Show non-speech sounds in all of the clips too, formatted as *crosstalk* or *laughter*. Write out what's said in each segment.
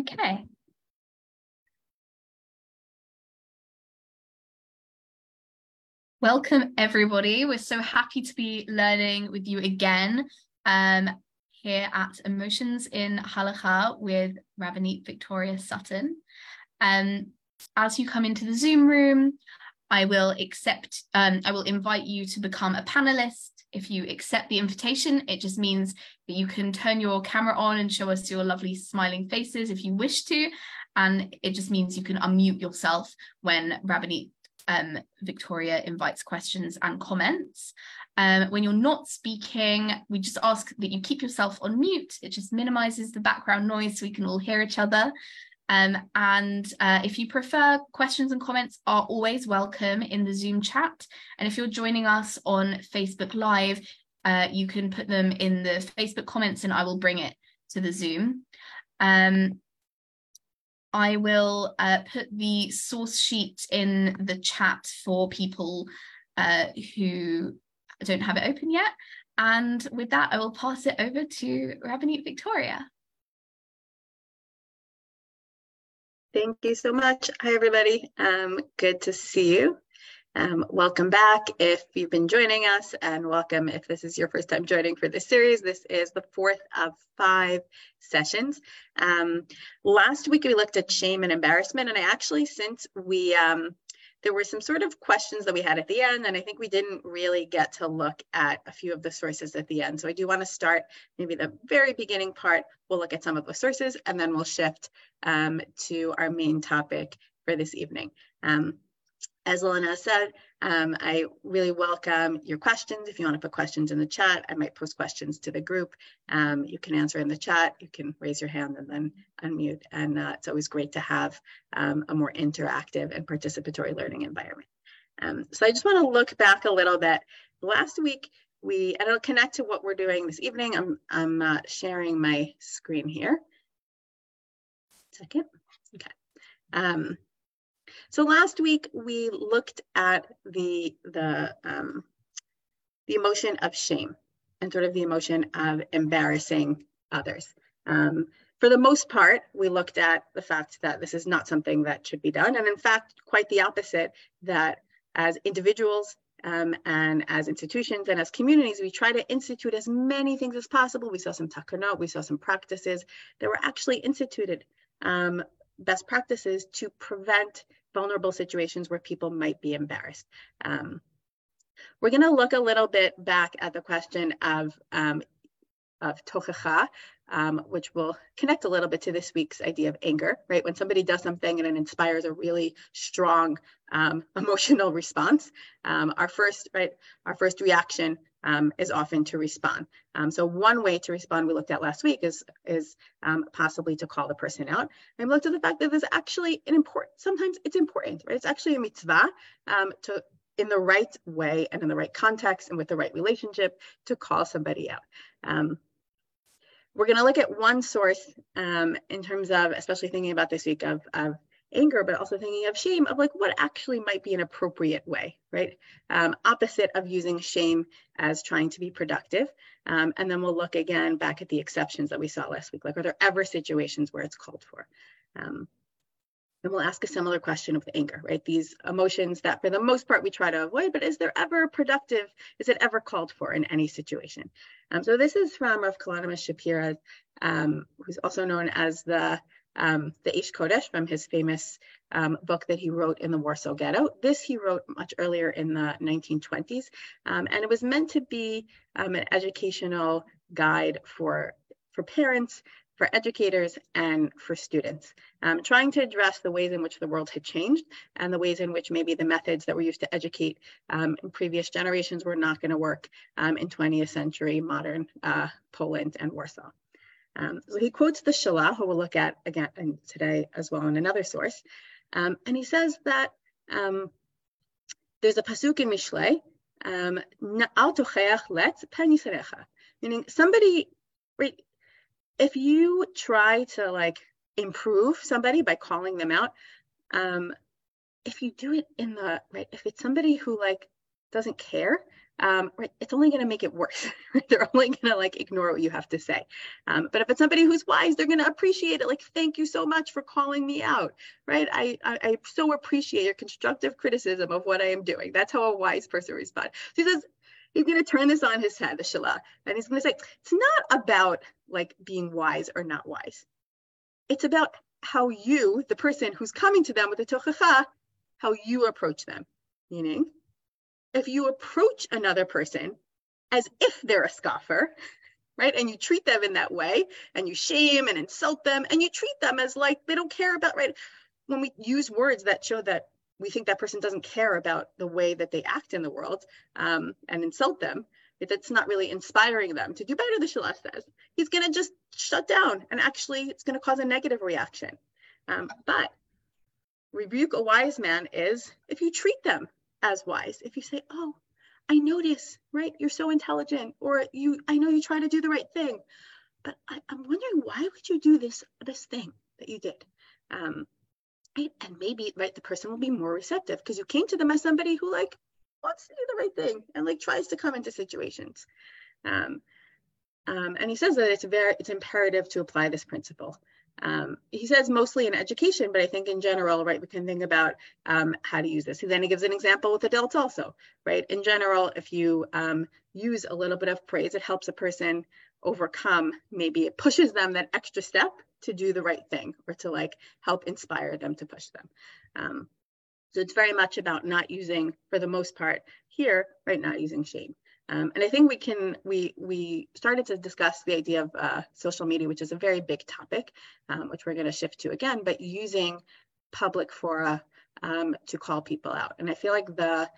Okay. Welcome, everybody. We're so happy to be learning with you again um, here at Emotions in Halacha with Rabbanit Victoria Sutton. Um, as you come into the Zoom room, I will accept, um, I will invite you to become a panelist. If you accept the invitation, it just means that you can turn your camera on and show us your lovely smiling faces if you wish to. And it just means you can unmute yourself when Rabbanit um, Victoria invites questions and comments. Um, when you're not speaking, we just ask that you keep yourself on mute. It just minimizes the background noise so we can all hear each other. Um, and uh, if you prefer, questions and comments are always welcome in the Zoom chat. And if you're joining us on Facebook Live, uh, you can put them in the Facebook comments and I will bring it to the Zoom. Um, I will uh, put the source sheet in the chat for people uh, who don't have it open yet. And with that, I will pass it over to Rabbanit Victoria. Thank you so much. Hi, everybody. Um, good to see you. Um, welcome back if you've been joining us, and welcome if this is your first time joining for this series. This is the fourth of five sessions. Um, last week we looked at shame and embarrassment, and I actually, since we um, there were some sort of questions that we had at the end, and I think we didn't really get to look at a few of the sources at the end. So I do want to start maybe the very beginning part. We'll look at some of the sources, and then we'll shift um, to our main topic for this evening. Um, as Lana said, um, I really welcome your questions. If you want to put questions in the chat, I might post questions to the group. Um, you can answer in the chat. You can raise your hand and then unmute. And uh, it's always great to have um, a more interactive and participatory learning environment. Um, so I just want to look back a little bit. Last week, we, and it'll connect to what we're doing this evening. I'm, I'm uh, sharing my screen here. Second. Okay. So last week we looked at the the um, the emotion of shame and sort of the emotion of embarrassing others. Um, for the most part, we looked at the fact that this is not something that should be done, and in fact, quite the opposite. That as individuals um, and as institutions and as communities, we try to institute as many things as possible. We saw some takanot, we saw some practices that were actually instituted, um, best practices to prevent vulnerable situations where people might be embarrassed. Um, we're going to look a little bit back at the question of, um, of tochacha, um, which will connect a little bit to this week's idea of anger, right? When somebody does something and it inspires a really strong um, *laughs* emotional response, um, our first, right, our first reaction um, is often to respond. Um, so one way to respond we looked at last week is, is um, possibly to call the person out. And we looked at the fact that there's actually an important, sometimes it's important, right? It's actually a mitzvah um, to, in the right way and in the right context and with the right relationship to call somebody out. Um, we're going to look at one source um, in terms of, especially thinking about this week of, of anger, but also thinking of shame of like what actually might be an appropriate way, right? Um, opposite of using shame as trying to be productive. Um, and then we'll look again back at the exceptions that we saw last week. Like, are there ever situations where it's called for? Um, and we'll ask a similar question with anger, right? These emotions that for the most part we try to avoid, but is there ever productive, is it ever called for in any situation? Um, so this is from Rav Kalonymus Shapira, um, who's also known as the um, the Aish Kodesh from his famous um, book that he wrote in the Warsaw Ghetto. This he wrote much earlier in the 1920s, um, and it was meant to be um, an educational guide for, for parents, for educators, and for students, um, trying to address the ways in which the world had changed and the ways in which maybe the methods that were used to educate um, in previous generations were not going to work in 20th century modern uh, Poland and Warsaw. Um, so he quotes the Shalah, who we'll look at again today as well in another source. Um, and he says that um, there's a pasuk in Mishlei, um, meaning somebody, right, if you try to like improve somebody by calling them out, um, if you do it in the, right, if it's somebody who like doesn't care, um, it's only going to make it worse. *laughs* they're only going to like ignore what you have to say. Um, but if it's somebody who's wise, they're going to appreciate it. Like, thank you so much for calling me out, right? I, I, I so appreciate your constructive criticism of what I am doing. That's how a wise person responds. So he says, he's going to turn this on his head, the and he's going to say, it's not about like being wise or not wise. It's about how you, the person who's coming to them with the tochacha, how you approach them. Meaning, if you approach another person as if they're a scoffer, right, and you treat them in that way, and you shame and insult them, and you treat them as like they don't care about, right? When we use words that show that we think that person doesn't care about the way that they act in the world um, and insult them, that's not really inspiring them to do better, the Shalah says. He's going to just shut down and actually it's going to cause a negative reaction. Um, but rebuke a wise man is if you treat them as wise, if you say, oh, I notice, right? You're so intelligent, or you, I know you try to do the right thing, but I, am wondering why would you do this, this thing that you did? Um, right? And maybe, right, the person will be more receptive because you came to them as somebody who like wants to do the right thing and like tries to come into situations. Um, um, and he says that it's very, it's imperative to apply this principle. Um, he says mostly in education, but I think in general, right, we can think about um, how to use this. He then he gives an example with adults also, right? In general, if you um, use a little bit of praise, it helps a person overcome, maybe it pushes them that extra step to do the right thing or to like help inspire them to push them. Um, so it's very much about not using, for the most part here, right, not using shame. Um, and I think we can, we, we started to discuss the idea of uh, social media, which is a very big topic, um, which we're gonna shift to again, but using public fora um, to call people out. And I feel like the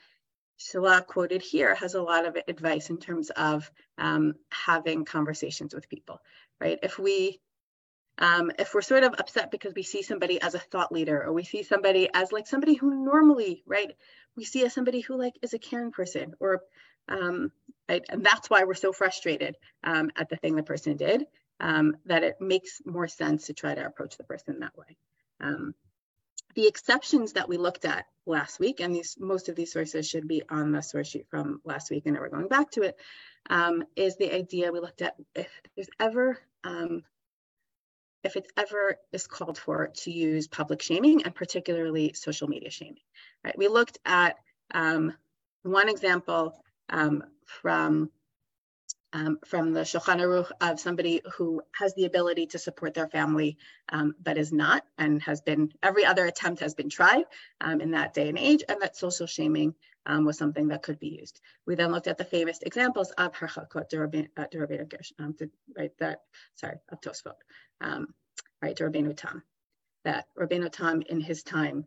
Shalah quoted here has a lot of advice in terms of um, having conversations with people, right? If we um, if we're sort of upset because we see somebody as a thought leader or we see somebody as like somebody who normally right we see as somebody who like is a caring person or um, And that's why we're so frustrated um, at the thing the person did, um, that it makes more sense to try to approach the person that way. Um, the exceptions that we looked at last week, and these most of these sources should be on the source sheet from last week, and we're going back to it, um, is the idea we looked at if there's ever um, if it's ever is called for to use public shaming and particularly social media shaming. Right? We looked at um, one example um, from um, from the Shulchan Aruch of somebody who has the ability to support their family, um, but is not, and has been, every other attempt has been tried um, in that day and age, and that social shaming um, was something that could be used. We then looked at the famous examples of Harchakot Derabbeinu uh, Gersh, um, right, that, sorry, of Tosfot, um, right, Rabbeinu Tam, that Rabbeinu Tam in his time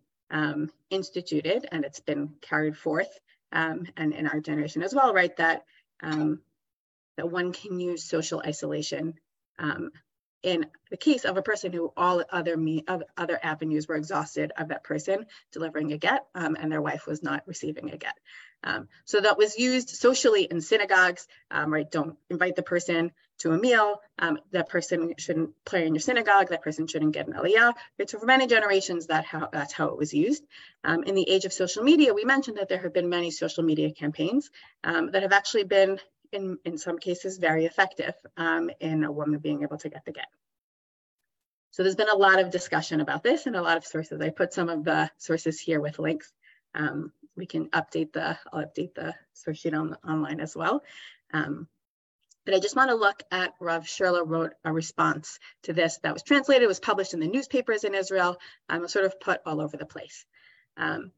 instituted, and it's been carried forth um, and in our generation as well, right? That um, that one can use social isolation um, in the case of a person who all other me of other avenues were exhausted of that person delivering a get um, and their wife was not receiving a get. Um, so that was used socially in synagogues, um, right? Don't invite the person to a meal. Um, that person shouldn't play in your synagogue. That person shouldn't get an aliyah. So for many generations, that how, that's how it was used. Um, in the age of social media, we mentioned that there have been many social media campaigns um, that have actually been, in, in some cases, very effective um, in a woman being able to get the get. So there's been a lot of discussion about this and a lot of sources. I put some of the sources here with links. Um, we can update the, I'll update the source sheet on, online as well. Um, but I just want to look at Rav Sherlow wrote a response to this that was translated, was published in the newspapers in Israel, and was sort of put all over the place. Um,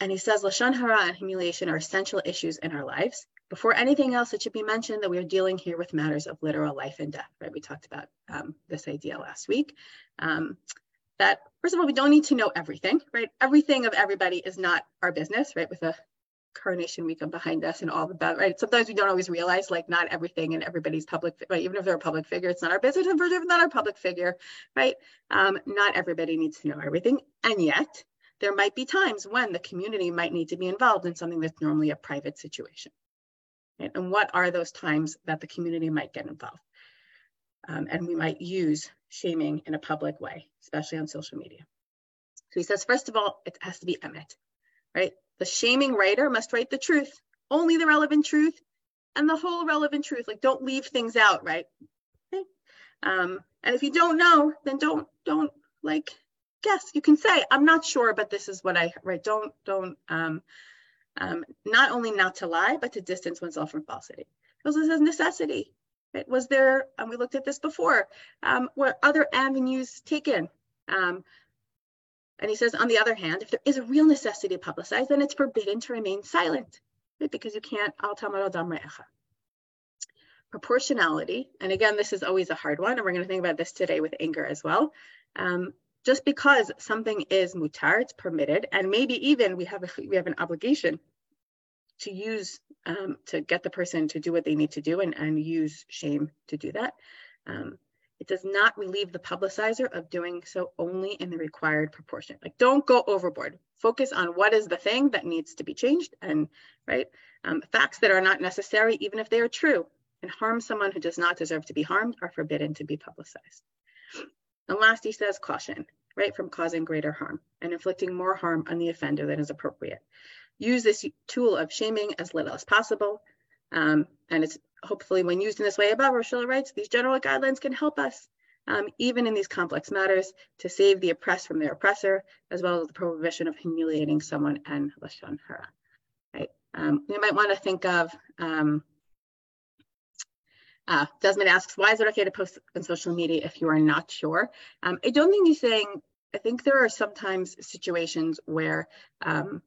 and he says, Lashon Hara and humiliation are essential issues in our lives. Before anything else, it should be mentioned that we are dealing here with matters of literal life and death, right? We talked about um, this idea last week. Um, that first of all, we don't need to know everything, right? Everything of everybody is not our business, right? With a coronation week behind us and all the bad, right? Sometimes we don't always realize like not everything and everybody's public, right? Even if they're a public figure, it's not our business and we're not our public figure, right? Um, not everybody needs to know everything. And yet there might be times when the community might need to be involved in something that's normally a private situation. Right? And what are those times that the community might get involved? Um, and we might use shaming in a public way, especially on social media. So he says, first of all, it has to be emet, right? The shaming writer must write the truth, only the relevant truth, and the whole relevant truth. Like don't leave things out, right? Okay. Um, and if you don't know, then don't don't like guess. You can say, I'm not sure, but this is what I right. Don't don't um, um, not only not to lie, but to distance oneself from falsity. Because this is necessity. Right? Was there, and we looked at this before, um, were other avenues taken? Um, and he says, on the other hand, if there is a real necessity to publicize, then it's forbidden to remain silent, right? because you can't al Proportionality, and again, this is always a hard one, and we're going to think about this today with anger as well. Um, just because something is mutar, it's permitted, and maybe even we have a, we have an obligation to use um, to get the person to do what they need to do and, and use shame to do that. Um, it does not relieve the publicizer of doing so only in the required proportion. Like don't go overboard. Focus on what is the thing that needs to be changed and right um, facts that are not necessary, even if they are true, and harm someone who does not deserve to be harmed are forbidden to be publicized. And last, he says caution, right, from causing greater harm and inflicting more harm on the offender than is appropriate. Use this tool of shaming as little as possible. Um, and it's hopefully when used in this way Rav Sherlow writes, these general guidelines can help us um, even in these complex matters to save the oppressed from their oppressor, as well as the prohibition of humiliating someone and Lashon Hara. Right? Um, we might want to think of, um, uh, Desmond asks, why is it okay to post on social media if you are not sure? Um, I don't think he's saying, I think there are sometimes situations where um,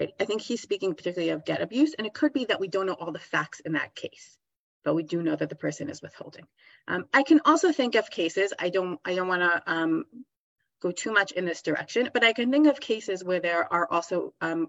right? I think he's speaking particularly of get abuse, and it could be that we don't know all the facts in that case, but we do know that the person is withholding. Um, I can also think of cases. I don't. I don't want to um, go too much in this direction, but I can think of cases where there are also um,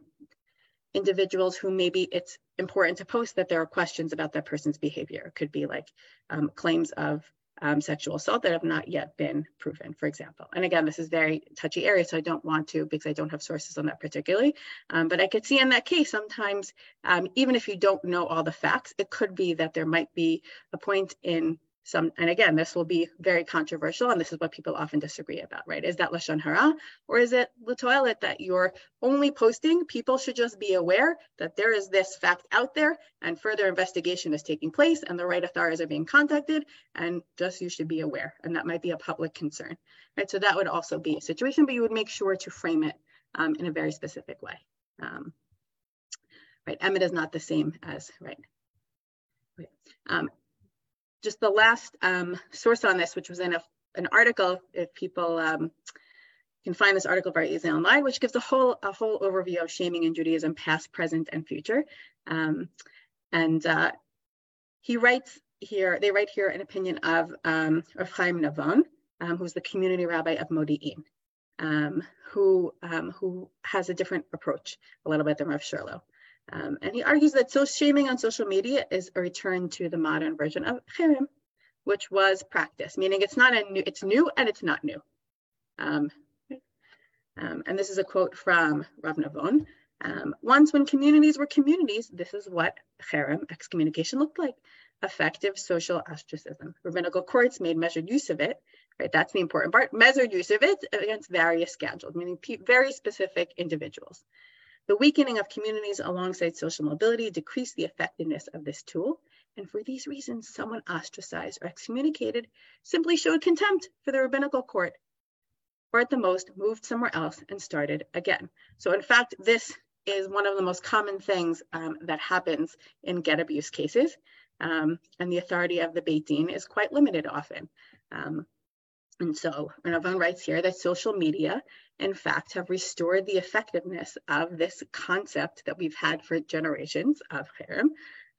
individuals who maybe it's important to post that there are questions about that person's behavior. It could be like um, claims of um, sexual assault that have not yet been proven, for example. And again, this is very touchy area, so I don't want to because I don't have sources on that particularly. Um, but I could see in that case, sometimes, um, even if you don't know all the facts, it could be that there might be a point in some, and again, this will be very controversial, and this is what people often disagree about, right? Is that Lashon Hara, or is it the to'elet that you're only posting? People should just be aware that there is this fact out there, and further investigation is taking place, and the right authorities are being contacted, and just you should be aware, and that might be a public concern, right? So that would also be a situation, but you would make sure to frame it um, in a very specific way. Um, right, emet is not the same as, right? Um, just the last um, source on this, which was in a, an article, if people um, can find this article very easily online, which gives a whole a whole overview of shaming in Judaism, past, present, and future. Um, and uh, he writes here, they write here an opinion of um, Rav Chaim Navon, um, who's the community rabbi of Modi'in, um, who, um, who has a different approach a little bit than Rav Sherlow. Um, and he argues that so shaming on social media is a return to the modern version of cherem, which was practice, meaning it's not a new, it's new and it's not new. Um, um, and this is a quote from Rav Navon. Um, once when communities were communities, this is what cherem, excommunication looked like, effective social ostracism. Rabbinical courts made measured use of it, right? That's the important part, measured use of it against various schedules, meaning very specific individuals. The weakening of communities alongside social mobility decreased the effectiveness of this tool. And for these reasons, someone ostracized or excommunicated simply showed contempt for the rabbinical court, or at the most moved somewhere else and started again. So in fact, this is one of the most common things um, that happens in get abuse cases. Um, and the authority of the Beit Din is quite limited often. Um, and so Navon writes here that social media, in fact, have restored the effectiveness of this concept that we've had for generations of cherem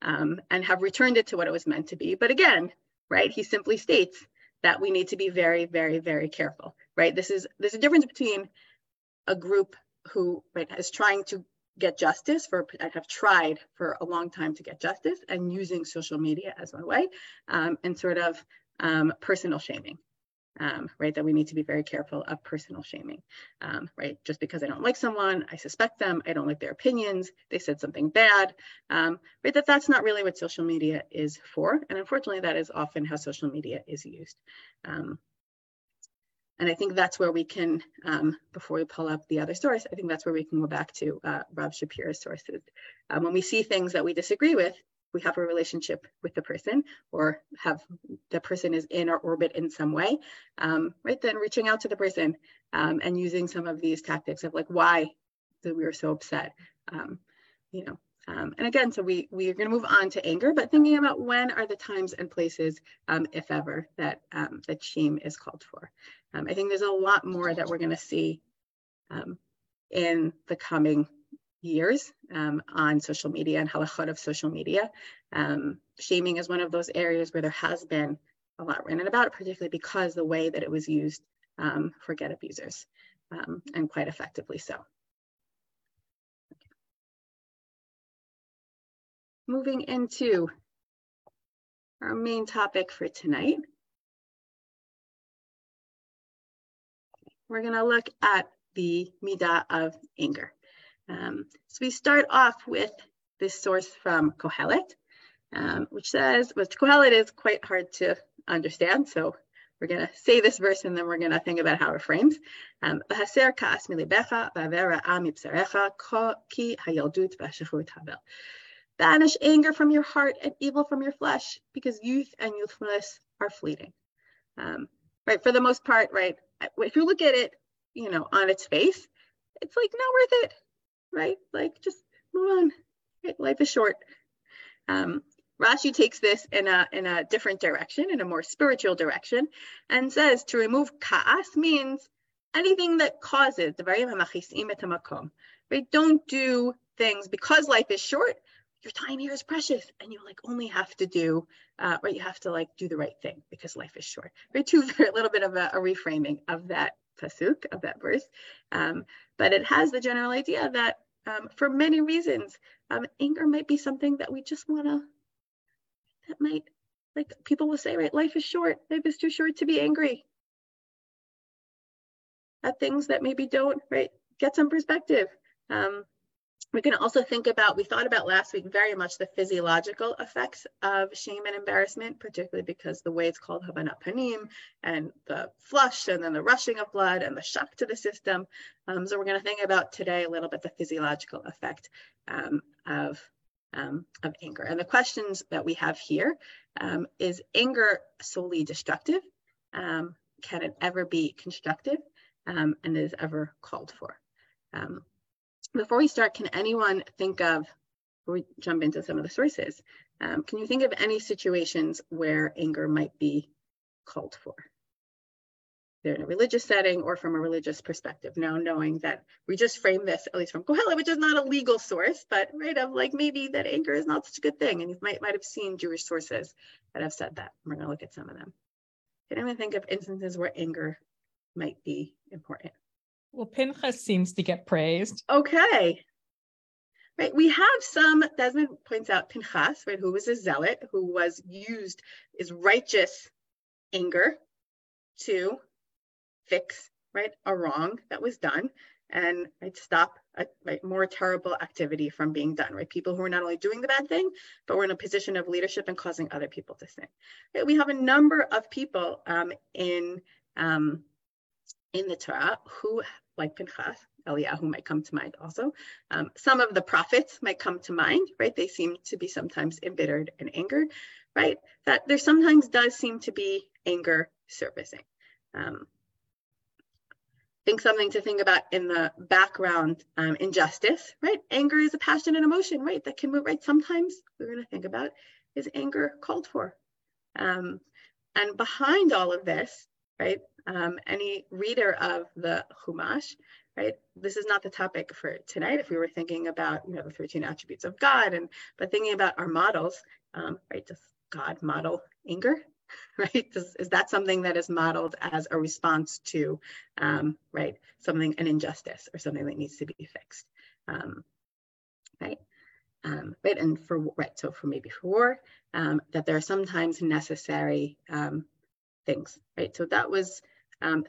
um, and have returned it to what it was meant to be. But again, right, he simply states that we need to be very, very, very careful, right? This is, there's a difference between a group who right, is trying to get justice for have tried for a long time to get justice and using social media as one way um, and sort of um, personal shaming um, right? That we need to be very careful of personal shaming, um, right? Just because I don't like someone, I suspect them, I don't like their opinions, they said something bad, um, right? That that's not really what social media is for. And unfortunately, that is often how social media is used. Um, and I think that's where we can, um, before we pull up the other source, I think that's where we can go back to uh, Rav Shapira's sources. Um, when we see things that we disagree with, we have a relationship with the person or have the person is in our orbit in some way, um, right? Then reaching out to the person um, and using some of these tactics of like, why that we were so upset? Um, you know, um, and again, so we, we are going to move on to anger, but thinking about when are the times and places, um, if ever, that, um, that shame is called for. I think there's a lot more that we're going to see in the coming years um, on social media and halachot of social media. Um, shaming is one of those areas where there has been a lot written about it, particularly because the way that it was used um, for get abusers um, and quite effectively so. moving into our main topic for tonight. We're going to look at the midah of anger. Um, so we start off with this source from Kohelet, um, which says, which Kohelet is quite hard to understand. So we're going to say this verse and then we're going to think about how it frames. Um, Banish anger from your heart and evil from your flesh, because youth and youthfulness are fleeting. Um, right, for the most part, right? If you look at it, you know, on its face, it's like not worth it, right? Like just move on. Right? Life is short. Um, Rashi takes this in a in a different direction, in a more spiritual direction, and says to remove kaas means anything that causes the very right. Don't do things because life is short your time here is precious and you like only have to do uh, or you have to like do the right thing because life is short right *laughs* two a little bit of a, a, reframing of that pasuk of that verse um, but it has the general idea that um, for many reasons. Um, anger might be something that we just want to that might like people will say right life is short. Life is too short to be angry. At things that maybe don't right get some perspective. Um, we can also think about, we thought about last week very much the physiological effects of shame and embarrassment, particularly because the way it's called Halbanat Panim and the flush and then the rushing of blood and the shock to the system. Um, so we're going to think about today a little bit the physiological effect um, of, um, of anger. And the questions that we have here um, is anger solely destructive? Um, can it ever be constructive? Um, and is ever called for? Before we start, can anyone think of, we jump into some of the sources, um, can you think of any situations where anger might be called for? They're in a religious setting or from a religious perspective. Now, knowing that we just frame this, at least from Kohelet, which is not a legal source, but right of like maybe that anger is not such a good thing. And you might, might have seen Jewish sources that have said that. We're going to look at some of them. Can anyone think of instances where anger might be important? Well, Pinchas seems to get praised. Okay. Right, we have some, Desmond points out Pinchas, right, who was a zealot, who was used his righteous anger to fix, right, a wrong that was done and right, stop a right, more terrible activity from being done, right? People who are not only doing the bad thing, but we're in a position of leadership and causing other people to sin. Right? We have a number of people um, in um, in the Torah who like Pinchas, Eliyahu might come to mind also. Um, some of the prophets might come to mind, right? They seem to be sometimes embittered and angered, right? That there sometimes does seem to be anger surfacing. Um, think something to think about in the background um, injustice, right? Anger is a passion and emotion, right? That can move, right? Sometimes we're going to think about is anger called for? Um, and behind all of this, right? Um, any reader of the Chumash, right? This is not the topic for tonight. If we were thinking about, you know, the 13 attributes of God, and but thinking about our models, um, right? Does God model anger? *laughs* Right? Does, is that something that is modeled as a response to, um, right, something an injustice or something that needs to be fixed, um, right? Um, right, and for right, so for maybe for war, um, that there are sometimes necessary um, things, right? So that was um,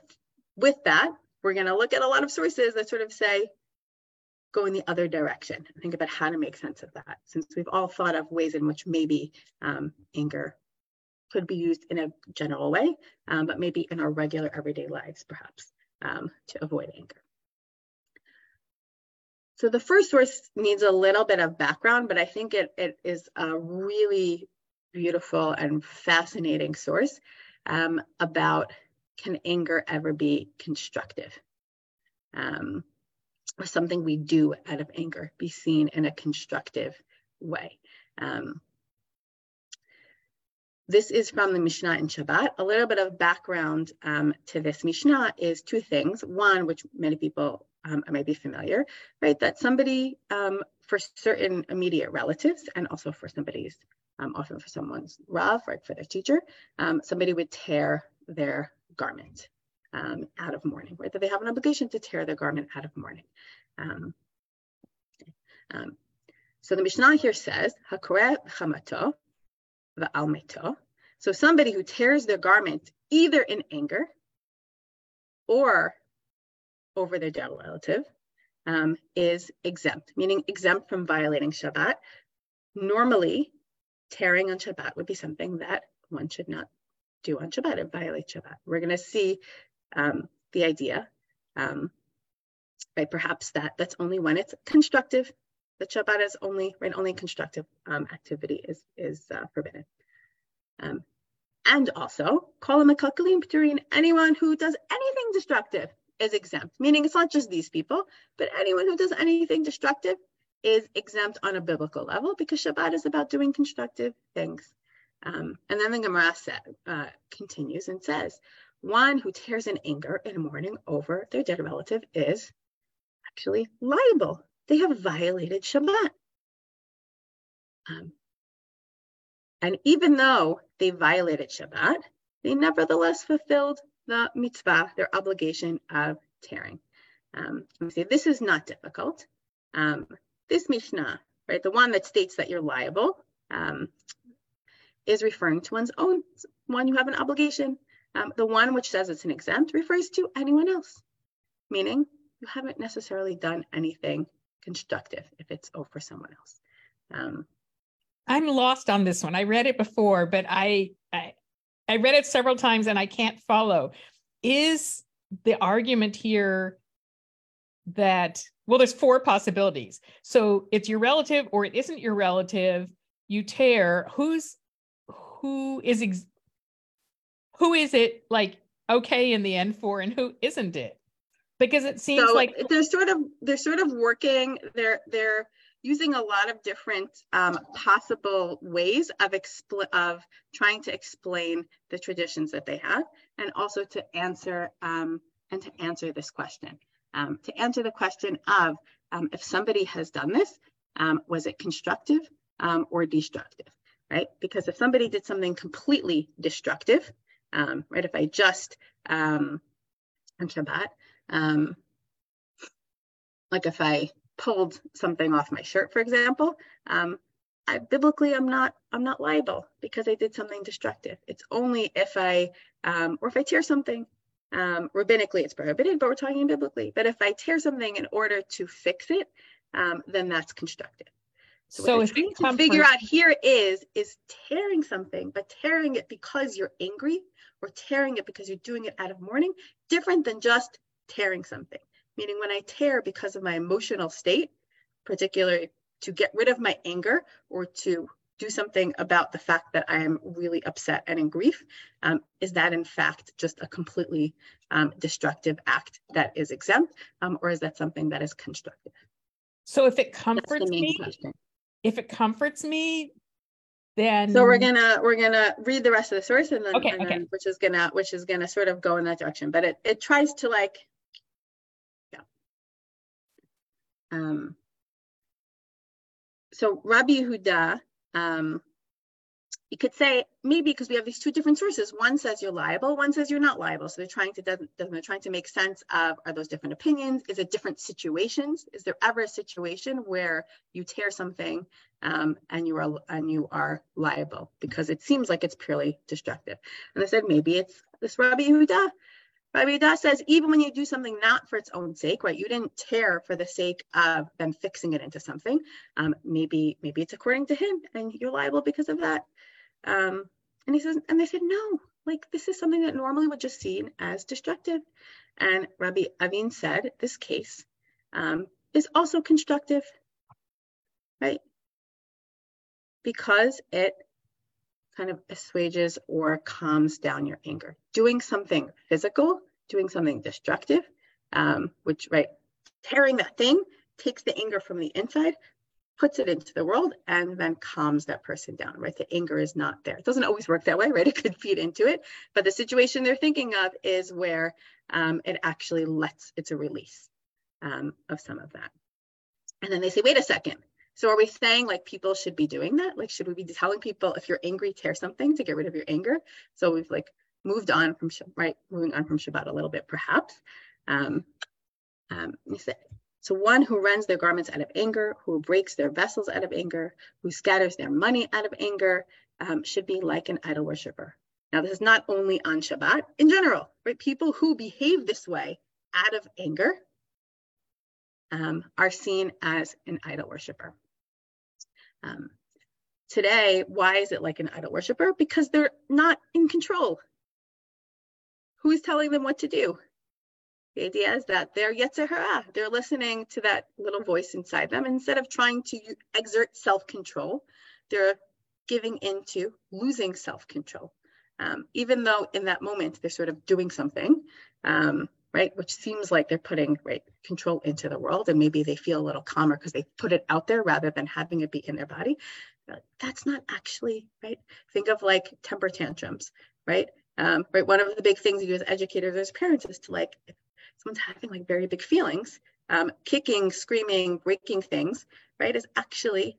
with that, we're going to look at a lot of sources that sort of say, go in the other direction. Think about how to make sense of that, since we've all thought of ways in which maybe um, anger could be used in a general way, um, but maybe in our regular everyday lives, perhaps, um, to avoid anger. So the first source needs a little bit of background, but I think it, it is a really beautiful and fascinating source um, about can anger ever be constructive? Um, or something we do out of anger be seen in a constructive way. Um, this is from the Mishnah in Shabbat. A little bit of background um, to this Mishnah is two things. One, which many people um, might be familiar, right? That somebody, um, for certain immediate relatives, and also for somebody's, um, often for someone's Rav, right, for their teacher, um, somebody would tear their garment um, out of mourning, right? That they have an obligation to tear their garment out of mourning. Um, um, so the Mishnah here says, Hakore chamato. So somebody who tears their garment either in anger or over their dead relative um, is exempt, meaning exempt from violating Shabbat. Normally, tearing on Shabbat would be something that one should not do on Shabbat and violate Shabbat. We're going to see um, the idea, um, right? Perhaps that that's only when it's constructive. That Shabbat is only right, only constructive um, activity is is uh, forbidden. Um, and also, call a mekalkelim pturin, anyone who does anything destructive is exempt, meaning it's not just these people, but anyone who does anything destructive is exempt on a biblical level because Shabbat is about doing constructive things. Um, and then the Gemara uh, continues and says, one who tears in anger in mourning over their dead relative is actually liable. They have violated Shabbat. Um, and even though they violated Shabbat, they nevertheless fulfilled the mitzvah, their obligation of tearing. Um, see, this is not difficult. Um, this Mishnah, right, the one that states that you're liable, um, is referring to one's own one you have an obligation. Um, the one which says it's an exempt refers to anyone else, meaning you haven't necessarily done anything constructive if it's over someone else. Um, I'm lost on this one. I read it before, but I, I I read it several times and I can't follow. Is the argument here that well there's four possibilities. So it's your relative or it isn't your relative, you tear who's who is ex- who is it like okay in the end for and who isn't it? Because it seems so like they're sort of they're sort of working they're they're using a lot of different um, possible ways of, expl- of trying to explain the traditions that they have and also to answer um, and to answer this question. Um, to answer the question of um, if somebody has done this, um, was it constructive um, or destructive, right? Because if somebody did something completely destructive, right, if I just, um, on Shabbat, like if I pulled something off my shirt, for example, um, I, biblically I'm not I'm not liable because I did something destructive. It's only if I um, or if I tear something. Um, rabbinically, it's prohibited, but we're talking biblically. But if I tear something in order to fix it, um, then that's constructive. So, so what trying to figure out here is is tearing something, but tearing it because you're angry or tearing it because you're doing it out of mourning, different than just tearing something meaning when I tear because of my emotional state, particularly to get rid of my anger or to do something about the fact that I am really upset and in grief, um, is that in fact just a completely um, destructive act that is exempt, um, or is that something that is constructive? So if it comforts me, question. If it comforts me, then so we're gonna we're gonna read the rest of the source and then, okay, and then which is gonna which is gonna sort of go in that direction. But it it tries to like yeah. Um, so Rabbi Yehuda, um, you could say maybe because we have these two different sources. One says you're liable, one says you're not liable. So they're trying to they're trying to make sense of are those different opinions? Is it different situations? Is there ever a situation where you tear something um, and you are and you are liable because it seems like it's purely destructive? And I said maybe it's this Rabbi Yehuda Rabbi Yehuda says even when you do something not for its own sake, right? You didn't tear for the sake of them fixing it into something. Um, maybe maybe it's according to him, and you're liable because of that. Um, and he says, and they said, no, like this is something that normally would just seen as destructive. And Rabbi Avin said, this case um, is also constructive, right? Because it kind of assuages or calms down your anger. Doing something physical, doing something destructive, um, which, right, tearing that thing takes the anger from the inside, puts it into the world, and then calms that person down, right? The anger is not there. It doesn't always work that way, *laughs* right? It could feed into it. But the situation they're thinking of is where um, it actually lets, it's a release um, of some of that. And then they say, wait a second. So are we saying like people should be doing that? Like, should we be telling people if you're angry, tear something to get rid of your anger? So we've like moved on from, right, moving on from Shabbat a little bit, perhaps. Um, um, so one who rends their garments out of anger, who breaks their vessels out of anger, who scatters their money out of anger, um, should be like an idol worshiper. Now, this is not only on Shabbat, in general, right? People who behave this way out of anger um, are seen as an idol worshiper. Um, today, why is it like an idol worshiper? Because they're not in control. Who is telling them what to do? The idea is that they're yetzer hara. They're listening to that little voice inside them. Instead of trying to exert self-control, they're giving into losing self-control. Um, even though in that moment they're sort of doing something, um, right, which seems like they're putting right control into the world, and maybe they feel a little calmer because they put it out there rather than having it be in their body. That's not actually right. Think of like temper tantrums, right? Um, right. One of the big things you do as educators, as parents, is to like someone's having like very big feelings, um, kicking, screaming, breaking things, right, is actually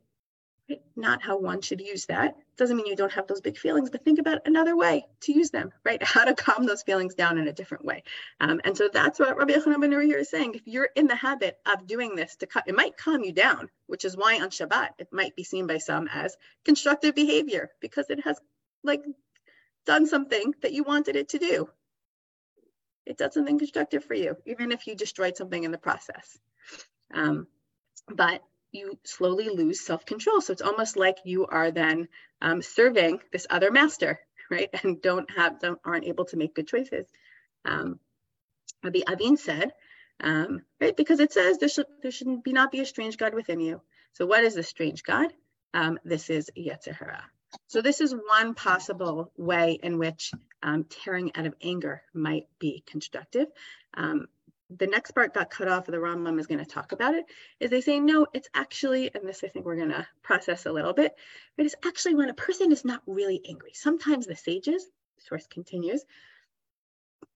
right, not how one should use that. Doesn't mean you don't have those big feelings, but think about another way to use them, right? *laughs* How to calm those feelings down in a different way. Um, and so that's what Rabbi Yochanan ben here is saying. If you're in the habit of doing this, to it might calm you down, which is why on Shabbat it might be seen by some as constructive behavior because it has like done something that you wanted it to do it does something constructive for you, even if you destroyed something in the process. Um, but you slowly lose self-control. So it's almost like you are then um, serving this other master, right? *laughs* And don't have don't, aren't able to make good choices. Um, Rabbi Avin said, um, right? Because it says there should there should be not be a strange God within you. So what is a strange God? Um, this is Yetzer Hara. So this is one possible way in which um, tearing out of anger might be constructive. Um, the next part got cut off, the Rambam is going to talk about it, is they say, no, it's actually, and this I think we're going to process a little bit, but it's actually when a person is not really angry. Sometimes the sages, the source continues,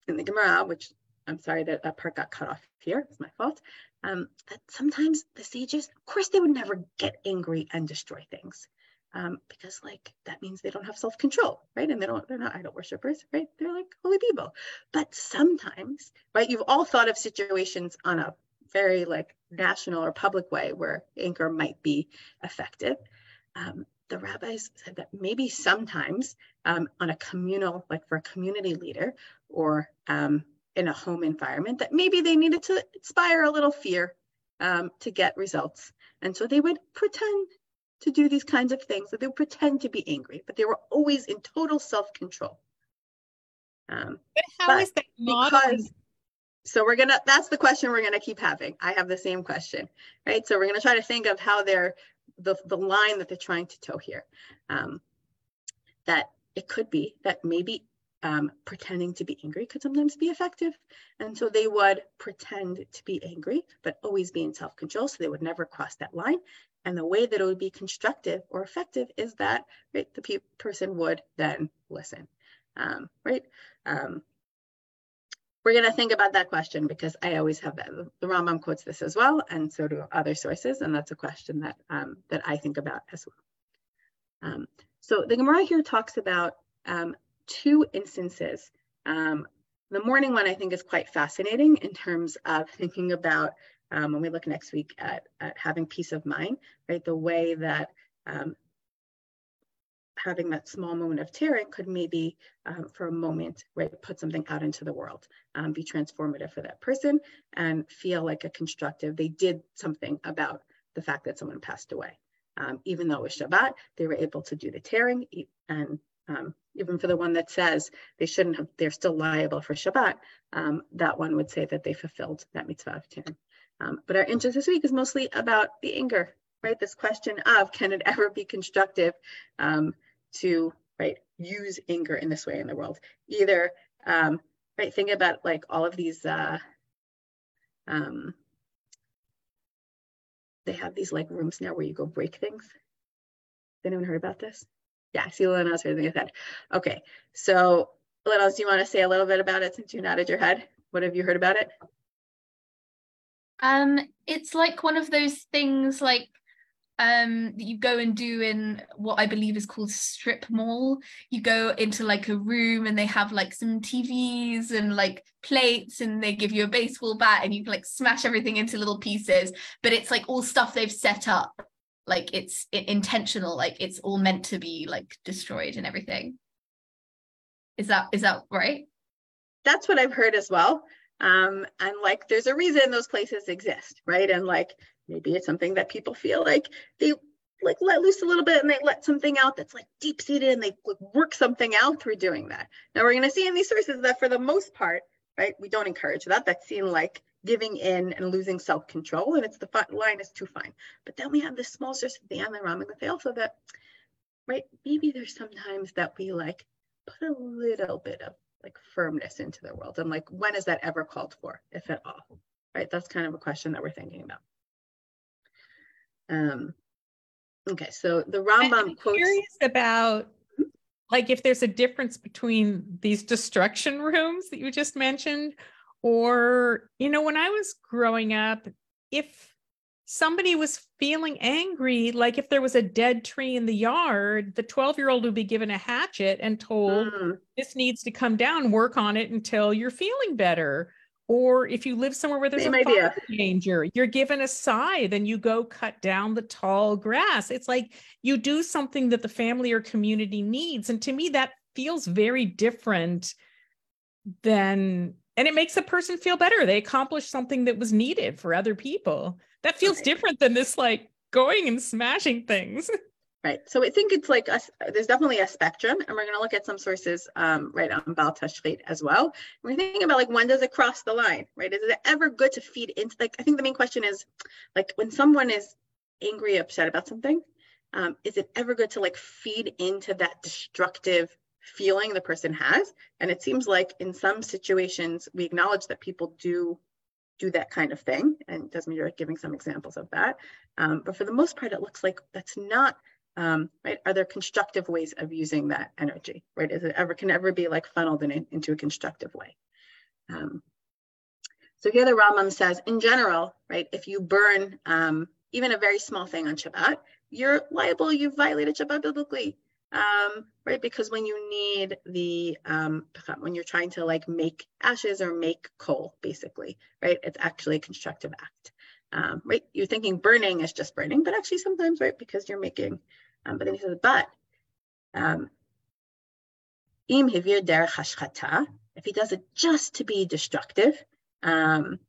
in the Gemara, which I'm sorry that that part got cut off here, it's my fault, um, that sometimes the sages, of course, they would never get angry and destroy things um, because like that means they don't have self-control, right? And they don't, they're not idol worshippers, right? They're like holy people. But sometimes, right, you've all thought of situations on a very like national or public way where anger might be effective. Um, the rabbis said that maybe sometimes um, on a communal, like for a community leader or um, in a home environment, that maybe they needed to inspire a little fear um, to get results. And so they would pretend to do these kinds of things, that they would pretend to be angry, but they were always in total self-control. Um, but how but is that because so we're gonna that's the question we're gonna keep having. I have the same question, right? So we're gonna try to think of how they're the, the line that they're trying to toe here. Um, that it could be that maybe um, pretending to be angry could sometimes be effective. And so they would pretend to be angry, but always be in self control. So they would never cross that line. And the way that it would be constructive or effective is that right, the pe- person would then listen, um, right? Um, we're going to think about that question because I always have that. The Rambam quotes this as well, and so do other sources, and that's a question that um, that I think about as well. Um, so the Gemara here talks about um, two instances. Um, the morning one I think is quite fascinating in terms of thinking about um, when we look next week at, at having peace of mind, right? The way that um, having that small moment of tearing could maybe um, for a moment right put something out into the world um, be transformative for that person and feel like a constructive they did something about the fact that someone passed away um, even though it was shabbat they were able to do the tearing and um, even for the one that says they shouldn't have, they're still liable for Shabbat, that one would say that they fulfilled that mitzvah of Tirim. Um, but our interest this week is mostly about the anger, right? This question of can it ever be constructive um, to right use anger in this way in the world? Either um, right, think about like all of these. Uh, um, they have these like rooms now where you go break things. Has anyone heard about this? Yeah, I see Lena's raising his head. Okay, so Lena, do you want to say a little bit about it since you nodded your head? What have you heard about it? Um, it's like one of those things like um that you go and do in what I believe is called strip mall. You go into like a room and they have like some TVs and like plates and they give you a baseball bat and you can like smash everything into little pieces, but it's like all stuff they've set up. Like it's intentional, like it's all meant to be like destroyed and everything. Is that is that right? That's what I've heard as well. Um, and like there's a reason those places exist, right? And like maybe it's something that people feel like they like let loose a little bit and they let something out that's like deep seated and they like, work something out through doing that. Now we're going to see in these sources that for the most part, right, we don't encourage that. That's seen like giving in and losing self control, and it's the line is too fine. But then we have this small source of the Rambam, that they also that, right, maybe there's sometimes that we like put a little bit of like firmness into the world and like when is that ever called for if at all? Right? That's kind of a question that we're thinking about. Um okay so the rambam I'm quotes curious about like if there's a difference between these destruction rooms that you just mentioned or you know when i was growing up if somebody was feeling angry, like if there was a dead tree in the yard, the 12 year old would be given a hatchet and told, mm. this needs to come down, work on it until you're feeling better. Or if you live somewhere where there's Same a fire danger, you're given a scythe and you go cut down the tall grass. It's like you do something that the family or community needs. And to me, that feels very different than, and it makes a person feel better. They accomplished something that was needed for other people. That feels right. different than this like going and smashing things. *laughs* Right. So i think it's like a, there's definitely a spectrum and we're going to look at some sources um, right on Baal Tashchit as well. We're thinking about like when does it cross the line right? Is it ever good to feed into like i think the main question is like when someone is angry upset about something um, is it ever good to like feed into that destructive feeling the person has and it seems like in some situations we acknowledge that people do do that kind of thing. And Desmond, you're giving some examples of that. Um, but for the most part, it looks like that's not, um, right? Are there constructive ways of using that energy, right? Is it ever, can ever be like funneled in, into a constructive way? Um, so here the Rambam says, in general, right, if you burn um, even a very small thing on Shabbat, you're liable, you've violated Shabbat biblically um, right? Because when you need the, um, when you're trying to like make ashes or make coal, basically, right? It's actually a constructive act, um, right? You're thinking burning is just burning, but actually sometimes, right? Because you're making, um, but then he says, but, im hivir derech if he does it just to be destructive, um,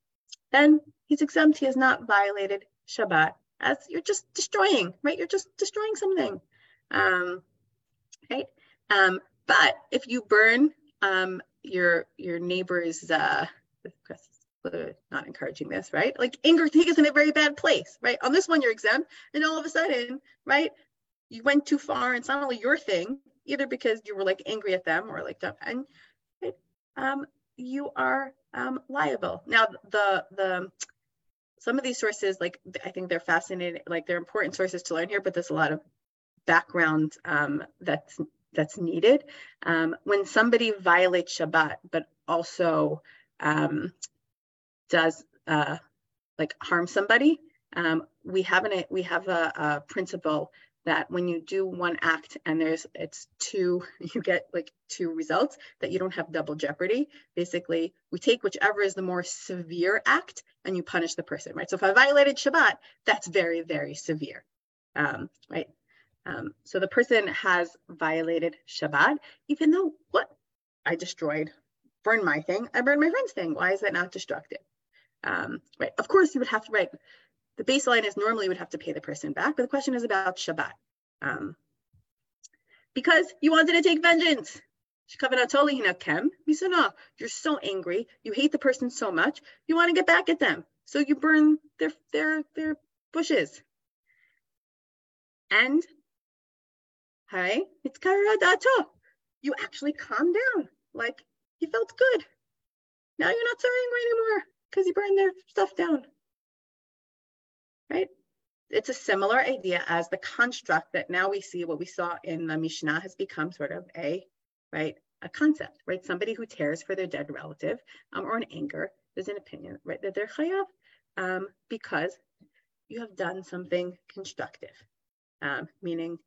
then he's exempt. He has not violated Shabbat as you're just destroying, right? You're just destroying something. Um, right? Um, but if you burn um, your your neighbor's, uh, not encouraging this, right? Like anger us in a very bad place, right? On this one, you're exempt, and all of a sudden, right, you went too far, and it's not only your thing, either because you were like angry at them or like and right, um, you are um, liable. Now, the the some of these sources, like I think they're fascinating, like they're important sources to learn here, but there's a lot of background um, that's that's needed. Um, when somebody violates Shabbat, but also um, does uh, like harm somebody, um, we have an we have a, a, principle that when you do one act and there's it's two, *laughs* you get like two results that you don't have double jeopardy. Basically, we take whichever is the more severe act and you punish the person, right? So if I violated Shabbat, that's very very severe, um, right? Um, so the person has violated Shabbat, even though what I destroyed, burned my thing, I burned my friend's thing. Why is that not destructive? Um, right. Of course, you would have to write. The baseline is normally you would have to pay the person back, but the question is about Shabbat. Um, because you wanted to take vengeance. No, you're so angry. You hate the person so much. You want to get back at them. So you burn their their their bushes. And hi, it's karadato. You actually calm down. Like you felt good. Now you're not so angry anymore because you burned their stuff down. Right? It's a similar idea as the construct that now we see what we saw in the Mishnah has become sort of a, right, a concept, right? Somebody who tears for their dead relative um, or in anger, there's an opinion, right, that they're chayav um, because you have done something constructive, um, meaning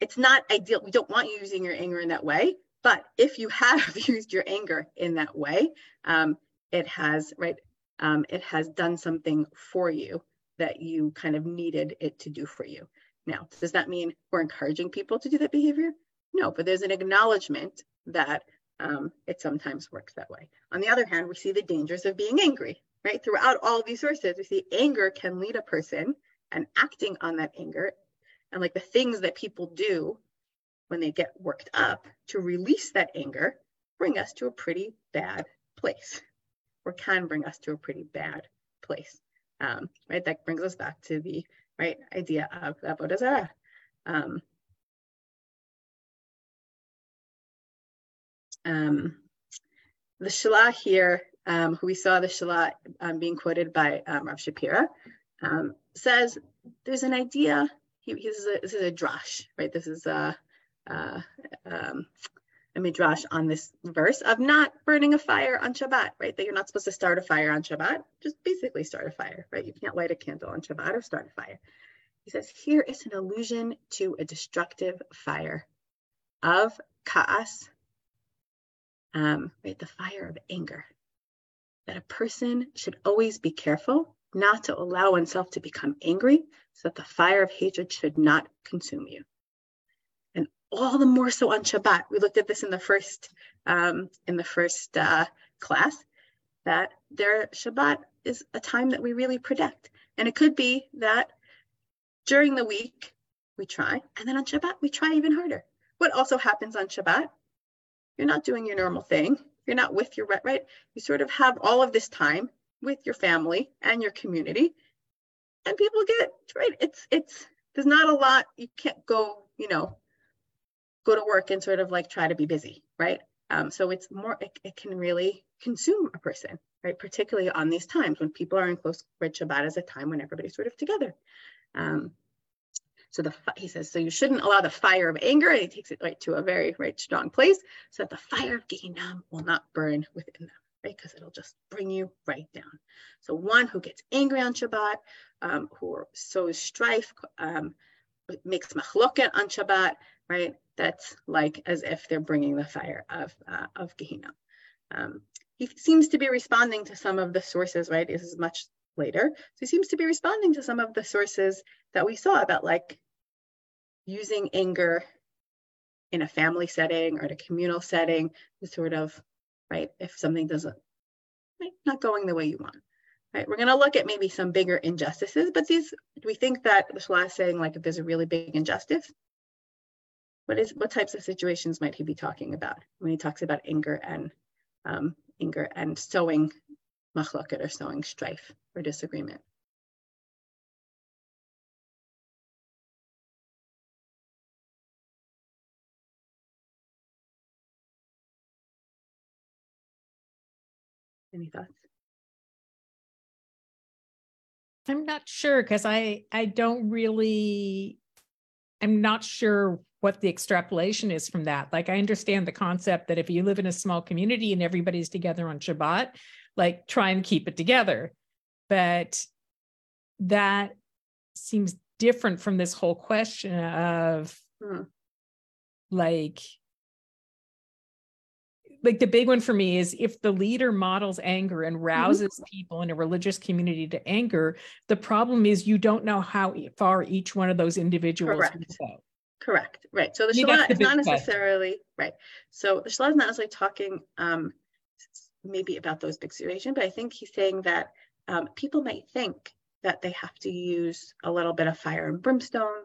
it's not ideal. We don't want you using your anger in that way, but if you have *laughs* used your anger in that way, um, it has, right, um, it has done something for you that you kind of needed it to do for you. Now, does that mean we're encouraging people to do that behavior? No, but there's an acknowledgement that um, it sometimes works that way. On the other hand, we see the dangers of being angry, right? Throughout all these sources, we see anger can lead a person and acting on that anger and like the things that people do when they get worked up to release that anger bring us to a pretty bad place or can bring us to a pretty bad place um, right that brings us back to the right idea of avodah zarah um, um, the Shalah here, um, who we saw the Shalah um, being quoted by um, Rav Shapira, um, says there's an idea. He, this, is a, this is a drash, right? This is a, a, um, a midrash on this verse of not burning a fire on Shabbat, right? That you're not supposed to start a fire on Shabbat, just basically start a fire, right? You can't light a candle on Shabbat or start a fire. He says here is an allusion to a destructive fire of kaas, um, right? The fire of anger. That a person should always be careful not to allow oneself to become angry so that the fire of hatred should not consume you. And all the more so on Shabbat. We looked at this in the first um, in the first uh, class that their Shabbat is a time that we really protect. And it could be that during the week we try, and then on Shabbat we try even harder. What also happens on Shabbat you're not doing your normal thing. You're not with your right. You sort of have all of this time with your family and your community, and people get right. It's it's there's not a lot. You can't go, you know, go to work and sort of like try to be busy, right? Um, so it's more. It, it can really consume a person, right? Particularly on these times when people are in close right Shabbat is a time when everybody's sort of together. Um, so the he says, so you shouldn't allow the fire of anger, and he takes it right to a very right strong place, so that the fire of Gehinnom will not burn within them, right? Because it'll just bring you right down. So one who gets angry on Shabbat, um, who sows strife, um, makes machloket on Shabbat, right? That's like as if they're bringing the fire of uh, of Gehinnom. Um, he seems to be responding to some of the sources, right? This is much later. So he seems to be responding to some of the sources that we saw about like using anger in a family setting or in a communal setting to sort of, right, if something doesn't, right, not going the way you want. Right, we're going to look at maybe some bigger injustices, but these, we think that the Shalah is saying like if there's a really big injustice, what is what types of situations might he be talking about when he talks about anger and um, anger and sowing machloket or sowing strife or disagreement? Any thoughts? I'm not sure because I I don't really I'm not sure what the extrapolation is from that. Like I understand the concept that if you live in a small community and everybody's together on Shabbat, like try and keep it together. But that seems different from this whole question of hmm. like like the big one for me is if the leader models anger and mm-hmm. rouses mm-hmm. people in a religious community to anger, the problem is you don't know how far each one of those individuals Correct. go. Correct. Right. So the Shalah is not necessarily right. So the Shalah is not necessarily talking um, maybe about those big situations, but I think he's saying that um, people might think that they have to use a little bit of fire and brimstone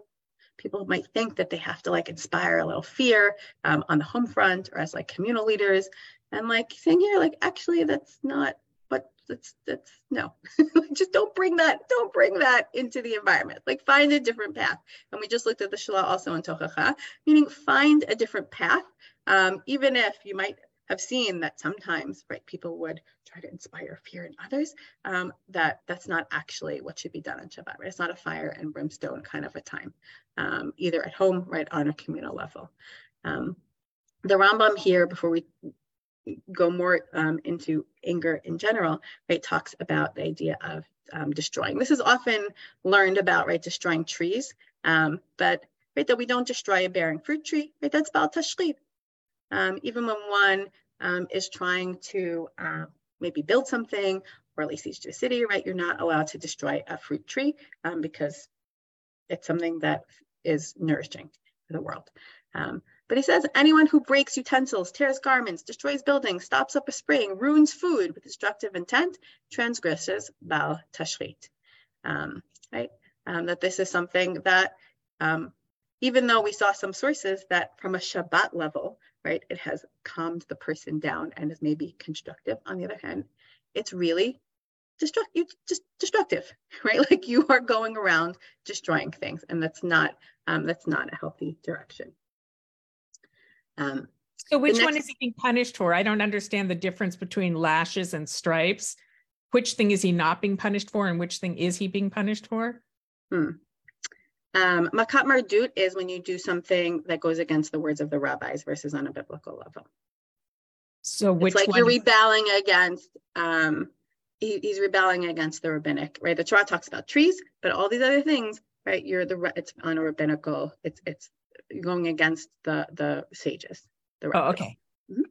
people might think that they have to like inspire a little fear um, on the home front or as like communal leaders. And like saying here, like actually that's not what that's that's no. *laughs* just don't bring that, don't bring that into the environment. Like find a different path. And we just looked at the Shalah also in Tochacha, meaning find a different path. Um, even if you might have seen that sometimes right people would try to inspire fear in others um, that that's not actually what should be done in shabbat right? It's not a fire and brimstone kind of a time um, either at home right on a communal level. Um, the rambam here before we go more um, into anger in general right talks about the idea of um, destroying. This is often learned about right destroying trees um, but right that we don't destroy a bearing fruit tree right? That's about tashchit um, even when one um, is trying to uh, maybe build something or at least a city, right? You're not allowed to destroy a fruit tree um, because it's something that is nourishing for the world. Um, but he says anyone who breaks utensils, tears garments, destroys buildings, stops up a spring, ruins food with destructive intent, transgresses Bal Tashchit. Um, right? That this is something that, um, even though we saw some sources that from a Shabbat level, right? It has calmed the person down and is maybe constructive. On the other hand, it's really destruct you just destructive, *laughs* right? Like you are going around destroying things, and that's not um, that's not a healthy direction. Um, so which next, one is he being punished for? I don't understand the difference between lashes and stripes. Which thing is he not being punished for, and which thing is he being punished for? Hmm. Um, Makat Mardut is when you do something that goes against the words of the rabbis versus on a biblical level. So which it's like you're rebelling against um, he, he's rebelling against the rabbinic, right? The Torah talks about trees, but all these other things, right? You're the it's on a rabbinical, it's it's going against the the sages. The oh, okay. Mm-hmm.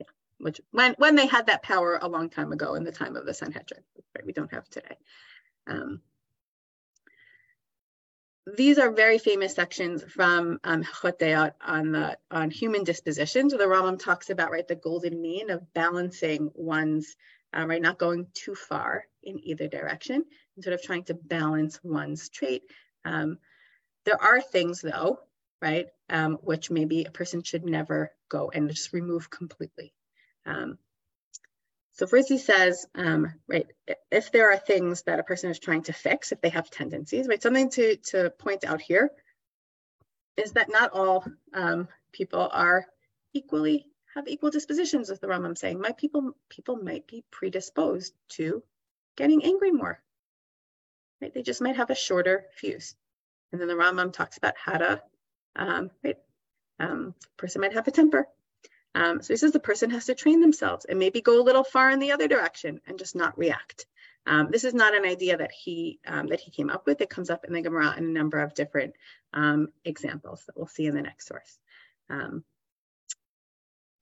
Yeah, which when when they had that power a long time ago in the time of the Sanhedrin, right? We don't have today. Um, these are very famous sections from um, on the on human dispositions. So the Rambam talks about right the golden mean of balancing one's um, right not going too far in either direction and sort of trying to balance one's trait. Um, there are things though, right, um, which maybe a person should never go and just remove completely. Um, so he says, um, right, if there are things that a person is trying to fix, if they have tendencies, right, something to, to point out here is that not all um, people are equally, have equal dispositions, with the Rambam saying. My people, people might be predisposed to getting angry more, right? They just might have a shorter fuse. And then the Rambam talks about how to, um, right, um, person might have a temper, um, so he says the person has to train themselves and maybe go a little far in the other direction and just not react. Um, this is not an idea that he um, that he came up with. It comes up in the Gemara in a number of different um, examples that we'll see in the next source. Um,